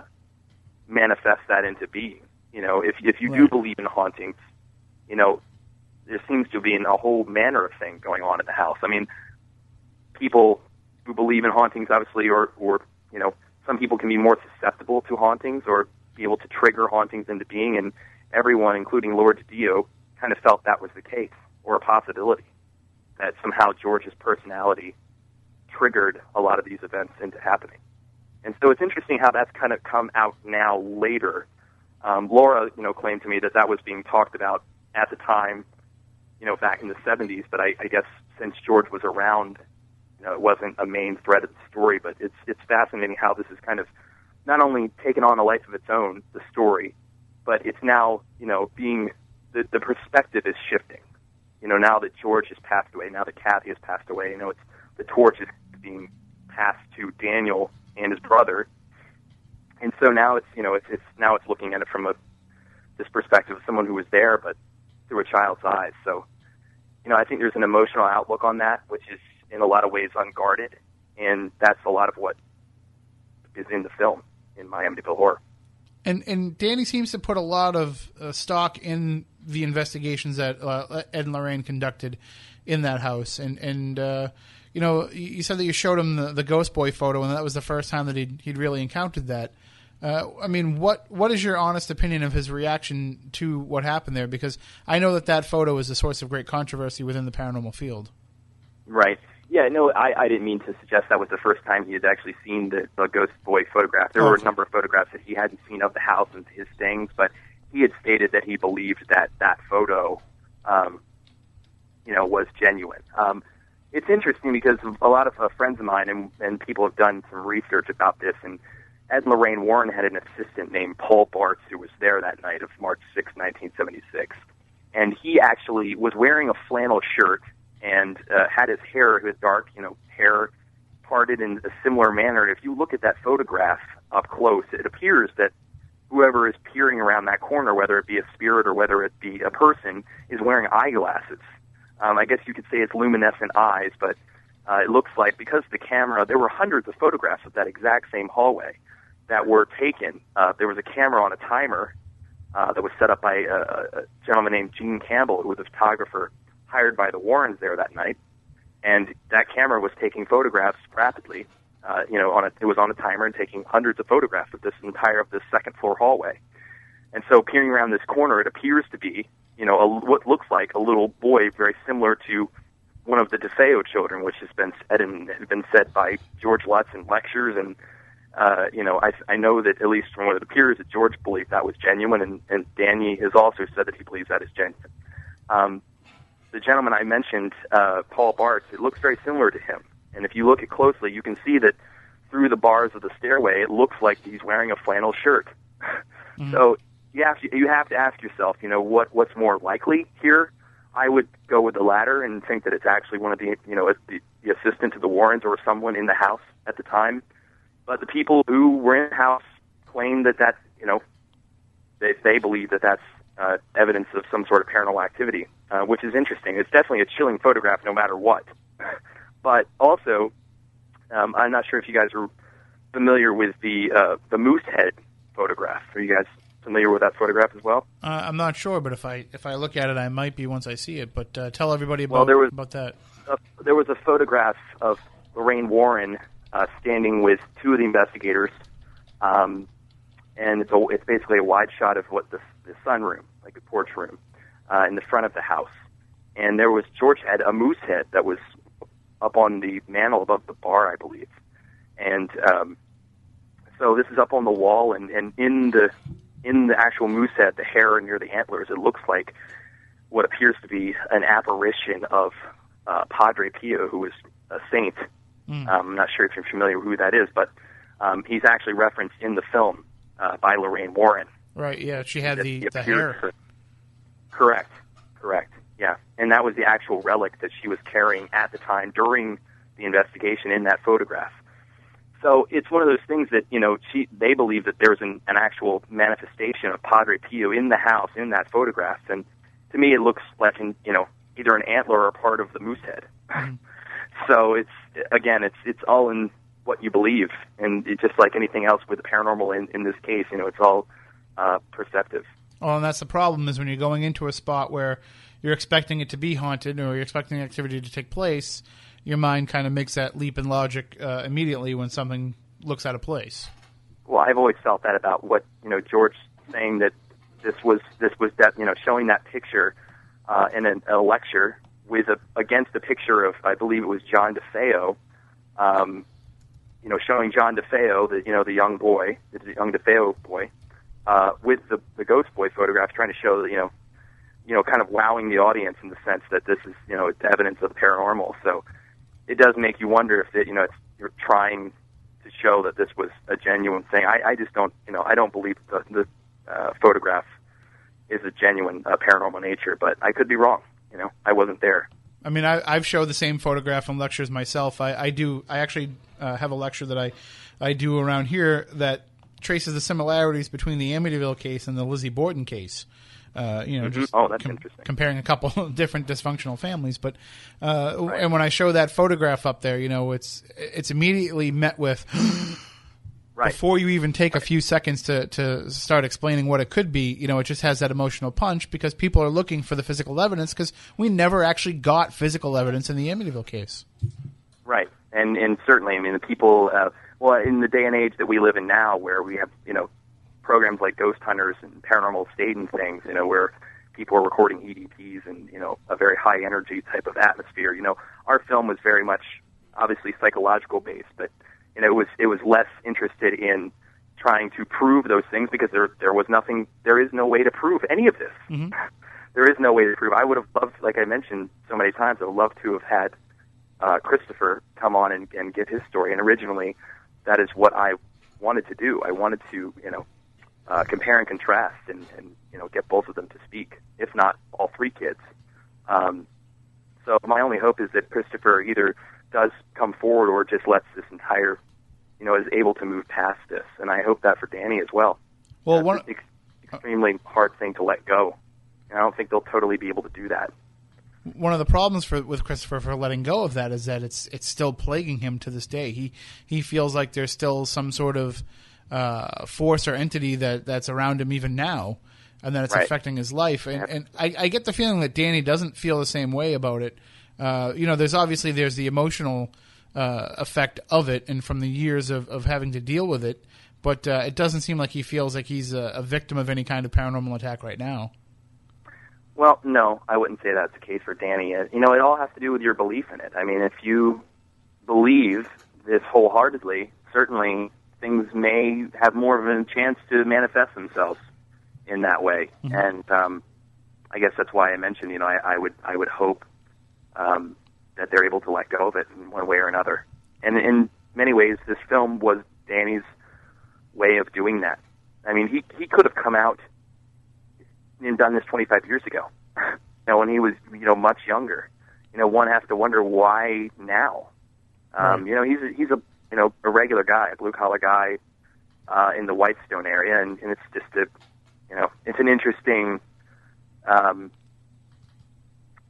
manifest that into being. You know, if if you do believe in hauntings, you know, there seems to be a whole manner of thing going on in the house. I mean, people who believe in hauntings, obviously, or or you know, some people can be more susceptible to hauntings or be able to trigger hauntings into being, and everyone, including Laura DiDio, kind of felt that was the case or a possibility that somehow George's personality triggered a lot of these events into happening. And so it's interesting how that's kind of come out now later. Um, Laura, you know, claimed to me that that was being talked about at the time, you know, back in the 70s. But I, I guess since George was around know, it wasn't a main thread of the story, but it's it's fascinating how this is kind of not only taken on a life of its own, the story, but it's now you know being the the perspective is shifting. You know, now that George has passed away, now that Kathy has passed away, you know, it's the torch is being passed to Daniel and his brother, and so now it's you know it's it's now it's looking at it from a this perspective of someone who was there, but through a child's eyes. So, you know, I think there's an emotional outlook on that, which is in a lot of ways unguarded, and that's a lot of what is in the film in my Amityville Horror. And and Danny seems to put a lot of uh, stock in the investigations that uh, Ed and Lorraine conducted in that house, and and uh, you know you said that you showed him the, the Ghost Boy photo, and that was the first time that he'd he'd really encountered that. Uh, I mean, what what is your honest opinion of his reaction to what happened there? Because I know that that photo is a source of great controversy within the paranormal field. Right. Yeah, no, I, I didn't mean to suggest that was the first time he had actually seen the, the Ghost Boy photograph. There were a number of photographs that he hadn't seen of the house and his things, but he had stated that he believed that that photo, um, you know, was genuine. Um, it's interesting because a lot of uh, friends of mine and, and people have done some research about this, and Ed Lorraine Warren had an assistant named Paul Bartz who was there that night of March 6, 1976. And he actually was wearing a flannel shirt and uh, had his hair, his dark, you know, hair parted in a similar manner. If you look at that photograph up close, it appears that whoever is peering around that corner, whether it be a spirit or whether it be a person, is wearing eyeglasses. Um, I guess you could say it's luminescent eyes, but uh, it looks like because the camera, there were hundreds of photographs of that exact same hallway that were taken. Uh, there was a camera on a timer uh, that was set up by a, a gentleman named Gene Campbell, who was a photographer hired by the Warrens there that night, and that camera was taking photographs rapidly. Uh, you know, on a, it was on a timer and taking hundreds of photographs of this entire of this second floor hallway. And so, peering around this corner, it appears to be, you know, a, what looks like a little boy, very similar to one of the DeFeo children, which has been said and has been said by George Lutz in lectures and uh, you know, I, I know that at least from what it appears that George believed that was genuine, and, and Danny has also said that he believes that is genuine. Um, the gentleman I mentioned, uh, Paul Bartz, it looks very similar to him. And if you look at closely, you can see that through the bars of the stairway, it looks like he's wearing a flannel shirt. mm-hmm. So you have to you have to ask yourself, you know, what what's more likely here? I would go with the latter and think that it's actually one of the you know the, the assistant to the Warrens or someone in the house at the time but the people who were in the house claim that that's, you know, they, they believe that that's uh, evidence of some sort of paranormal activity, uh, which is interesting. It's definitely a chilling photograph no matter what. but also, um, I'm not sure if you guys are familiar with the uh, the moose head photograph. Are you guys familiar with that photograph as well? Uh, I'm not sure, but if I if I look at it, I might be once I see it. But uh, tell everybody about well, there was about that. A, there was a photograph of Lorraine Warren uh, standing with two of the investigators, um, and it's a, it's basically a wide shot of what the the sunroom, like a porch room, uh, in the front of the house. And there was George had a moose head that was up on the mantle above the bar, I believe. And um, so this is up on the wall, and, and in the in the actual moose head, the hair near the antlers, it looks like what appears to be an apparition of uh, Padre Pio, who was a saint Mm. Um, I'm not sure if you're familiar with who that is, but um, he's actually referenced in the film uh, by Lorraine Warren. Right. Yeah, she had the, the hair. Her. Correct. Correct. Yeah, and that was the actual relic that she was carrying at the time during the investigation in that photograph. So it's one of those things that you know she they believe that there's an, an actual manifestation of Padre Pio in the house in that photograph, and to me it looks like an, you know either an antler or part of the moose head. Mm. so it's again, it's it's all in what you believe, and it's just like anything else with the paranormal. In in this case, you know, it's all uh, perceptive. Well, and that's the problem is when you're going into a spot where you're expecting it to be haunted or you're expecting activity to take place, your mind kind of makes that leap in logic uh, immediately when something looks out of place. Well, I've always felt that about what you know George saying that this was this was that you know showing that picture uh, in a, a lecture with a against a picture of I believe it was John DeFeo, um, you know, showing John DeFeo, the you know the young boy, the young DeFeo boy, uh, with the the Ghost Boy photographs, trying to show you know, you know, kind of wowing the audience in the sense that this is you know it's evidence of the paranormal. So it does make you wonder if it, you know it's, you're trying to show that this was a genuine thing. I, I just don't you know I don't believe the, the uh, photograph is a genuine uh, paranormal nature, but I could be wrong. You know, I wasn't there. I mean, I, I've showed the same photograph in lectures myself. I, I do. I actually uh, have a lecture that I, I do around here that traces the similarities between the Amityville case and the Lizzie Borden case. Uh, you know, just Oh, that's interesting. comparing a couple of different dysfunctional families. But uh, and when I show that photograph up there, you know, it's it's immediately met with Right. before you even take a few seconds to, to start explaining what it could be, you know, it just has that emotional punch because people are looking for the physical evidence because we never actually got physical evidence in the Amityville case. Right, and and certainly, I mean, the people. Uh, well, in the day and age that we live in now, where we have you know programs like Ghost Hunters and Paranormal State and things, you know, where people are recording EVPs and you know a very high energy type of atmosphere. You know, our film was very much obviously psychological based, but you know it was it was less interested in trying to prove those things because there there was nothing there is no way to prove any of this. There is no way to prove. I would have loved, like I mentioned so many times, I would love to have had uh, Christopher come on and, and give his story. And originally, that is what I wanted to do. I wanted to, you know, uh, compare and contrast and, and you know get both of them to speak, if not all three kids. Um, so my only hope is that Christopher either does come forward or just lets this entire, you know, is able to move past this. And I hope that for Danny as well. Well, That's one an ex- extremely hard thing to let go. And I don't think they'll totally be able to do that. One of the problems for with Christopher for letting go of that is that it's it's still plaguing him to this day. He he feels like there's still some sort of uh, force or entity that that's around him even now, and that it's Right. affecting his life. And, and I, I get the feeling that Danny doesn't feel the same way about it. Uh, you know, there's obviously there's the emotional uh, effect of it, and from the years of, of having to deal with it. But uh, it doesn't seem like he feels like he's a, a victim of any kind of paranormal attack right now. Well, no, I wouldn't say that's the case for Danny. Uh, You know, it all has to do with your belief in it. I mean, if you believe this wholeheartedly, certainly things may have more of a chance to manifest themselves in that way. And um, I guess that's why I mentioned, you know, I, I would I would hope um, that they're able to let go of it in one way or another. And in many ways, this film was Danny's way of doing that. I mean, he he could have come out and done this 25 years ago. you know, when he was you know much younger. You know, one has to wonder why now. Um, You know, he's a, he's a you know a regular guy, a blue collar guy uh, in the Whitestone area, and, and it's just a you know it's an interesting um,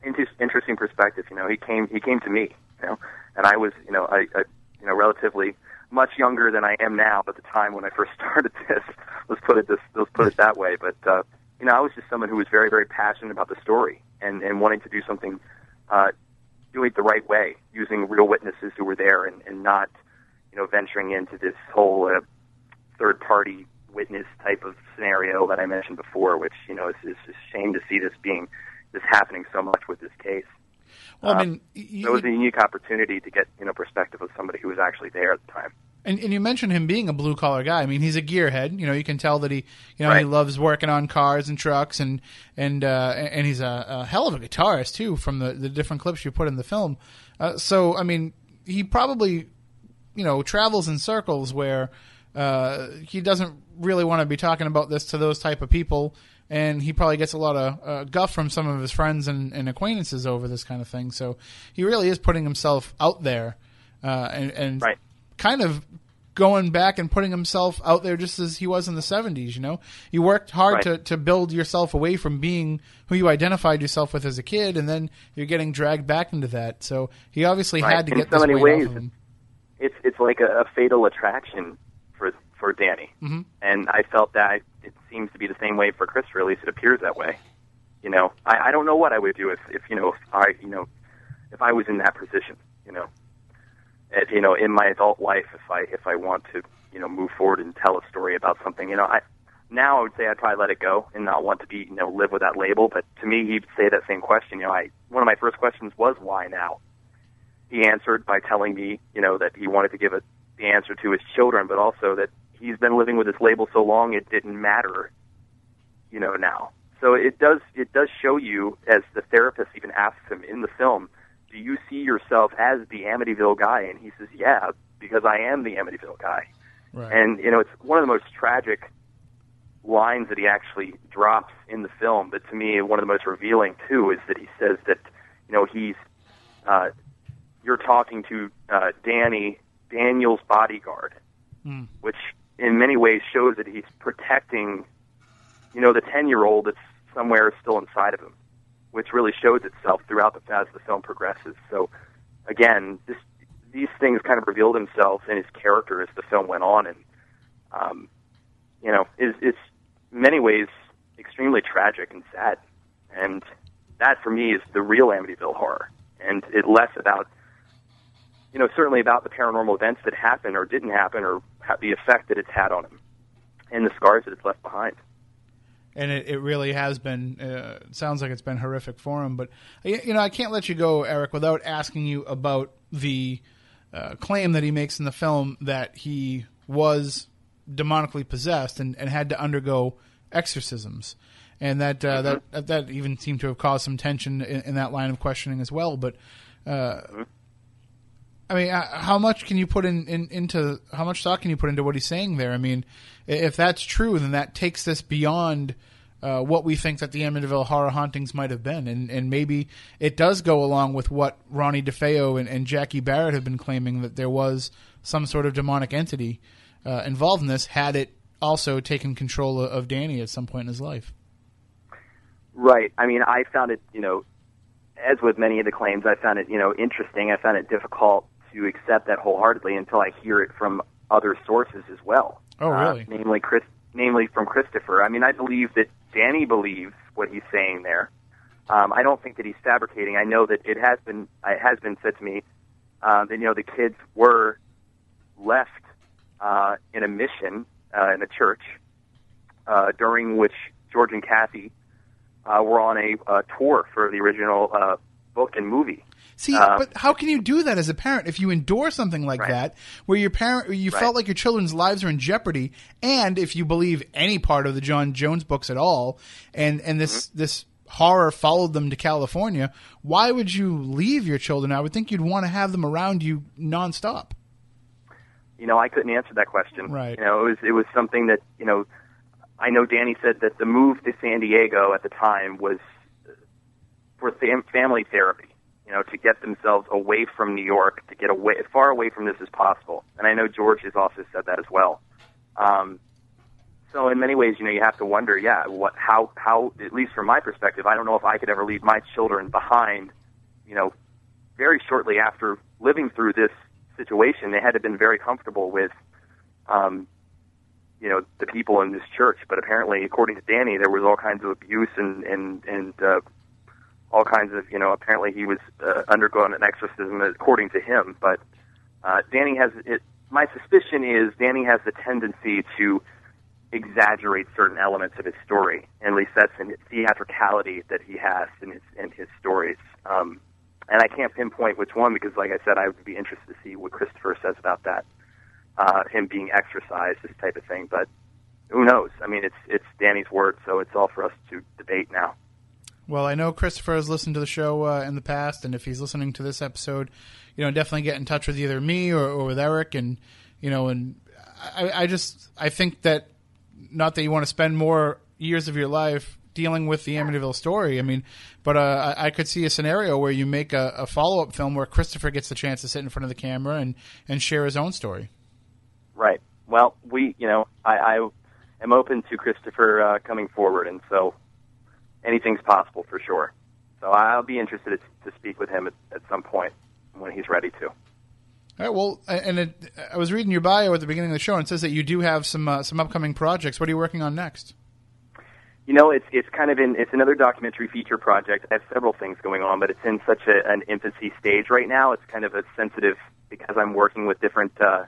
inter- interesting perspective. You know, he came he came to me, you know, and I was you know I, I you know relatively much younger than I am now at the time when I first started this. Let's put it this let's put it that way. But uh, you know, I was just someone who was very very passionate about the story and and wanting to do something. Uh, doing it the right way, using real witnesses who were there, and, and not, you know, venturing into this whole uh, third-party witness type of scenario that I mentioned before, which you know, it's, it's a shame to see this being this happening so much with this case. Well, I Um, mean, y- So it was a unique opportunity to get you know perspective of somebody who was actually there at the time. And, and you mentioned him being a blue collar guy. I mean, he's a gearhead. You know, you can tell that he, you know, he loves working on cars and trucks, and and uh, and he's a, a hell of a guitarist too. From the, the different clips you put in the film, uh, so I mean, he probably, you know, travels in circles where uh, he doesn't really want to be talking about this to those type of people, and he probably gets a lot of uh, guff from some of his friends and, and acquaintances over this kind of thing. So he really is putting himself out there, uh, and, and Right. Kind of going back and putting himself out there just as he was in the 70s you know you worked hard Right. to, to build yourself away from being who you identified yourself with as a kid and then you're getting dragged back into that so he obviously Right. had to In get so many ways, off of him it's it's like a, a fatal attraction for for Danny, Mhm. and I felt that it seems to be the same way for Christopher. At least it appears that way. You know, I, I don't know what I would do if if you know if I you know if I was in that position. You know, if, you know in my adult life, if I if I want to you know move forward and tell a story about something, you know, I now I would say I'd probably let it go and not want to be you know live with that label. But to me, he'd say that same question. You know, I one of my first questions was why now he answered by telling me, you know, that he wanted to give a, the answer to his children, but also that he's been living with this label so long it didn't matter, you know, now. So it does it does show you, as the therapist even asks him in the film, do you see yourself as the Amityville guy? And he says, yeah, because I am the Amityville guy. Right. And you know, it's one of the most tragic lines that he actually drops in the film. But to me, one of the most revealing too is that he says that you know he's uh, you're talking to uh, Danny Daniel's bodyguard, Mm. which in many ways shows that he's protecting you know the ten year old that's somewhere still inside of him, which really shows itself throughout the as the film progresses. So again, this these things kind of revealed themselves in his character as the film went on, and um, you know, is is many ways extremely tragic and sad. And that for me is the real Amityville horror, and it less about you know certainly about the paranormal events that happened or didn't happen or the effect that it's had on him and the scars that it's left behind. And it, it really has been. Uh, it sounds like it's been horrific for him. But you know, I can't let you go, Eric, without asking you about the uh, claim that he makes in the film that he was demonically possessed and, and had to undergo exorcisms, and that uh, that that even seemed to have caused some tension in, in that line of questioning as well. But uh, I mean, uh, how much can you put in, in into how much thought can you put into what he's saying there? I mean, if that's true, then that takes this beyond uh, what we think that the Amityville horror hauntings might have been, and and maybe it does go along with what Ronnie DeFeo and, and Jackie Barrett have been claiming that there was some sort of demonic entity uh, involved in this. Had it also taken control of, Danny at some point in his life? Right. I mean, I found it, you know, as with many of the claims, I found it, you know, interesting. I found it difficult to accept that wholeheartedly until I hear it from other sources as well. Oh, Uh, really? namely, Chris, namely from Christopher. I mean, I believe that Danny believes what he's saying there. Um, I don't think that he's fabricating. I know that it has been it has been said to me uh, that you know the kids were left uh, in a mission uh, in a church uh, during which George and Kathy uh, were on a uh, tour for the original uh, book and movie. See, Uh, but how can you do that as a parent if you endorse something like Right. that, where your parent, you Right. felt like your children's lives are in jeopardy, and if you believe any part of the John Jones books at all, and and this Mm-hmm. this horror followed them to California, why would you leave your children? I would think you'd want to have them around you nonstop. You know, I couldn't answer that question. Right. You know, it was it was something that you know. I know Danny said that the move to San Diego at the time was for fam- family therapy. You know, to get themselves away from New York, to get away as far away from this as possible. And I know George has also said that as well. Um, so in many ways, you know, you have to wonder, yeah, what, how, how, at least from my perspective, I don't know if I could ever leave my children behind. You know, very shortly after living through this situation, they had to have been very comfortable with, um, you know, the people in this church. But apparently, according to Danny, there was all kinds of abuse and and and uh, all kinds of, you know, apparently he was uh, undergoing an exorcism, according to him. But uh, Danny has it. My suspicion is Danny has the tendency to exaggerate certain elements of his story. At least that's in the theatricality that he has in his in his stories. Um, and I can't pinpoint which one because, like I said, I would be interested to see what Christopher says about that. Uh, him being exercised, this type of thing. But who knows? I mean, it's it's Danny's word, so it's all for us to debate now. Well, I know Christopher has listened to the show uh, in the past, and if he's listening to this episode, you know, definitely get in touch with either me or, or with Eric, and you know, and I, I just I think that not that you want to spend more years of your life dealing with the Amityville story. I mean, but uh, I, I could see a scenario where you make a, a follow up film where Christopher gets the chance to sit in front of the camera and and share his own story. Right. Well, we, you know, I, I am open to Christopher uh, coming forward, and so anything's possible for sure. So I'll be interested to speak with him at, at some point when he's ready to. All right. Well, and it, I was reading your bio at the beginning of the show, and it says that you do have some uh, some upcoming projects. What are you working on next? You know, it's it's kind of in it's another documentary feature project. I have several things going on, but it's in such a, an infancy stage right now. It's kind of a sensitive because I'm working with different uh,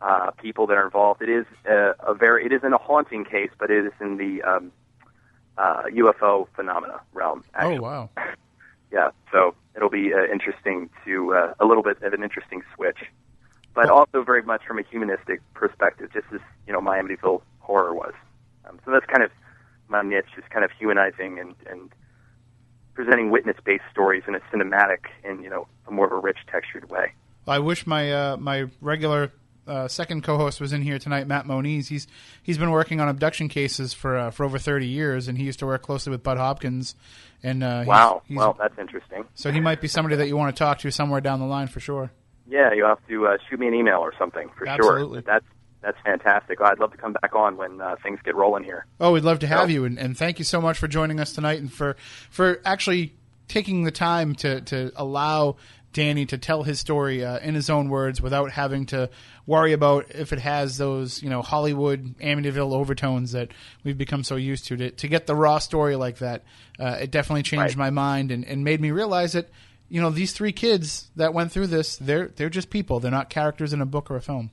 uh, people that are involved. It is a, a very it isn't a haunting case, but it is in the um, uh, UFO phenomena realm. Actually. Oh wow. yeah, so it'll be uh, interesting to uh, a little bit of an interesting switch, but also very much from a humanistic perspective, just as you know, my Amityville horror was. Um, so that's kind of my niche, is kind of humanizing and and presenting witness-based stories in a cinematic and you know a more of a rich, textured way. I wish my uh, my regular uh, second co-host was in here tonight, Matt Moniz. He's he's been working on abduction cases for uh, for over thirty years, and he used to work closely with Bud Hopkins. And uh, he's- Wow, he's- well, that's interesting. so he might be somebody that you want to talk to somewhere down the line for sure. Yeah, you'll have to uh, shoot me an email or something for Absolutely. sure. That's that's fantastic. I'd love to come back on when uh, things get rolling here. Oh, we'd love to have you, and, and thank you so much for joining us tonight, and for for actually taking the time to to allow Danny to tell his story uh, in his own words without having to worry about if it has those you know Hollywood Amityville overtones that we've become so used to. To, to get the raw story like that, uh, it definitely changed Right. my mind and, and made me realize that you know these three kids that went through this, they're they're just people. They're not characters in a book or a film.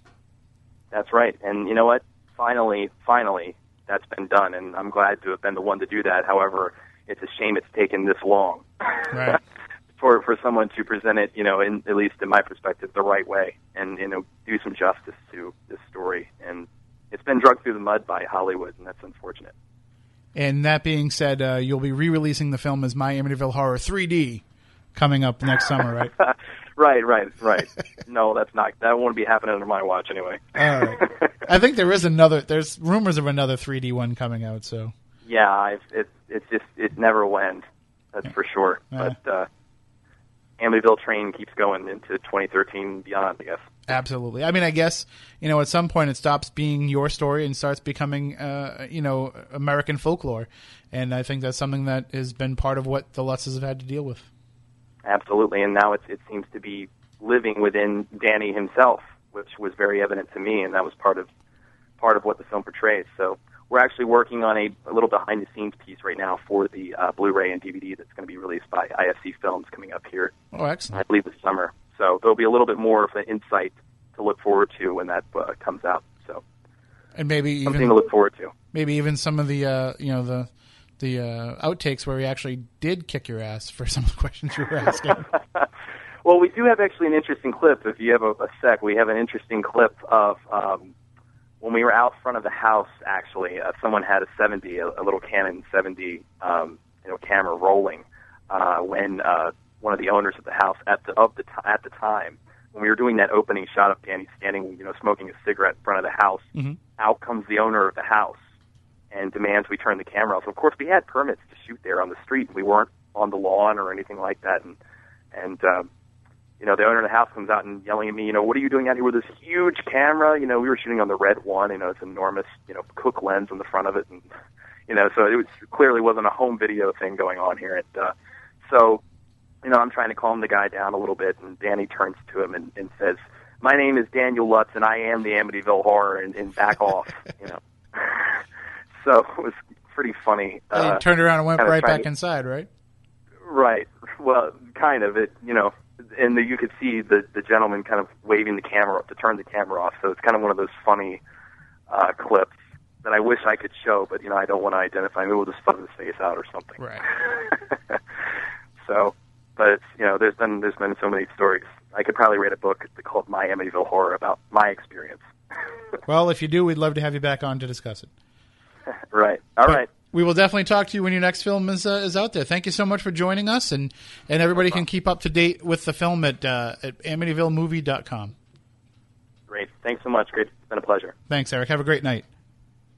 That's right. And you know what? Finally, finally, that's been done, and I'm glad to have been the one to do that. However, it's a shame it's taken this long Right. for for someone to present it, you know, in at least in my perspective, the right way, and you know, do some justice to this story. And it's been drugged through the mud by Hollywood, and that's unfortunate. And that being said, uh, you'll be re-releasing the film as My Amityville Horror 3D coming up next summer, right? Right, right, right. no, that's not. That won't be happening under my watch anyway. All right. I think there is another. There's rumors of another 3D one coming out. So Yeah, I've, it, it's just it never went. That's for sure. But uh, Amityville train keeps going into 2013 and beyond. I guess. absolutely. I mean, I guess you know at some point it stops being your story and starts becoming, uh, you know, American folklore. And I think that's something that has been part of what the Lutzes have had to deal with. Absolutely, and now it's, it seems to be living within Danny himself, which was very evident to me, and that was part of part of what the film portrays. So we're actually working on a, a little behind the scenes piece right now for the uh, Blu-ray and DVD that's going to be released by IFC Films coming up here, Oh, excellent! I believe, this summer. So there'll be a little bit more of an insight to look forward to when that uh, comes out. So And maybe something even to look forward to. maybe even some of the uh, you know the the uh, outtakes where we actually did kick your ass for some of the questions you were asking. Well, we do have actually an interesting clip. If you have a, a sec, we have an interesting clip of um, when we were out front of the house. Actually, uh, someone had a 70, a, a little Canon 70, um, you know, camera rolling uh, when uh, one of the owners of the house at the of the t- at the time when we were doing that opening shot of Danny standing, you know, smoking a cigarette in front of the house. Mhm. Out comes the owner of the house and demands we turn the camera off. So of course, we had permits to shoot there on the street. We weren't on the lawn or anything like that, and and um, you know, the owner of the house comes out and yelling at me, you know, what are you doing out here with this huge camera? You know, we were shooting on the red one, you know, it's enormous, you know, Cooke lens on the front of it, and you know, so it was clearly wasn't a home video thing going on here. And uh, so, you know, I'm trying to calm the guy down a little bit, and Danny turns to him and, and says, "My name is Daniel Lutz, and I am the Amityville Horror, and, and back off," you know. so it was pretty funny. And Uh, he turned around and went right back to- inside, right? Right. Well, kind of. It, you know, and the, you could see the the gentleman kind of waving the camera up to turn the camera off. So it's kind of one of those funny uh, clips that I wish I could show, but you know, I don't want to identify. Maybe we'll just put his face out or something. Right. so, but you know, there's been there's been so many stories. I could probably write a book called My Amityville Horror about my experience. Well, if you do, we'd love to have you back on to discuss it. right. All But right. We will definitely talk to you when your next film is uh, is out there. Thank you so much for joining us, and and everybody can keep up to date with the film at uh, at AmityvilleMovie.com. Great. Thanks so much. Great. It's been a pleasure. Thanks, Eric. Have a great night.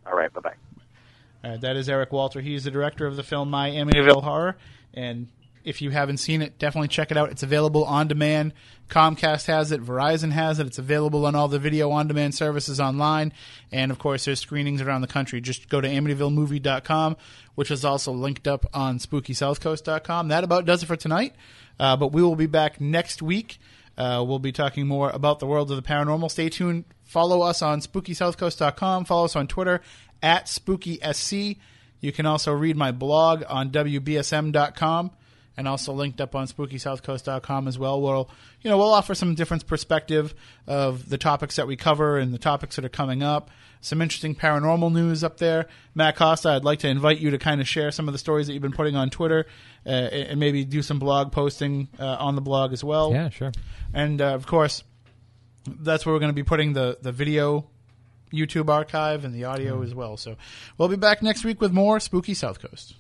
All right. Bye bye. Uh, that is Eric Walter. He's the director of the film My Amityville Horror. And if you haven't seen it, definitely check it out. It's available on demand. Comcast has it. Verizon has it. It's available on all the video on demand services online. And of course, there's screenings around the country. Just go to AmityvilleMovie.com, which is also linked up on SpookySouthCoast.com. That about does it for tonight. Uh, but we will be back next week. Uh, we'll be talking more about the world of the paranormal. Stay tuned. Follow us on SpookySouthCoast.com. Follow us on Twitter at SpookySC. You can also read my blog on WBSM.com and also linked up on SpookySouthCoast.com as well. We'll, you know, we'll offer some different perspective of the topics that we cover and the topics that are coming up. Some interesting paranormal news up there. Matt Costa, I'd like to invite you to kind of share some of the stories that you've been putting on Twitter uh, and maybe do some blog posting uh, on the blog as well. Yeah, sure. And uh, of course, that's where we're going to be putting the, the video YouTube archive and the audio as well. So we'll be back next week with more Spooky South Coast.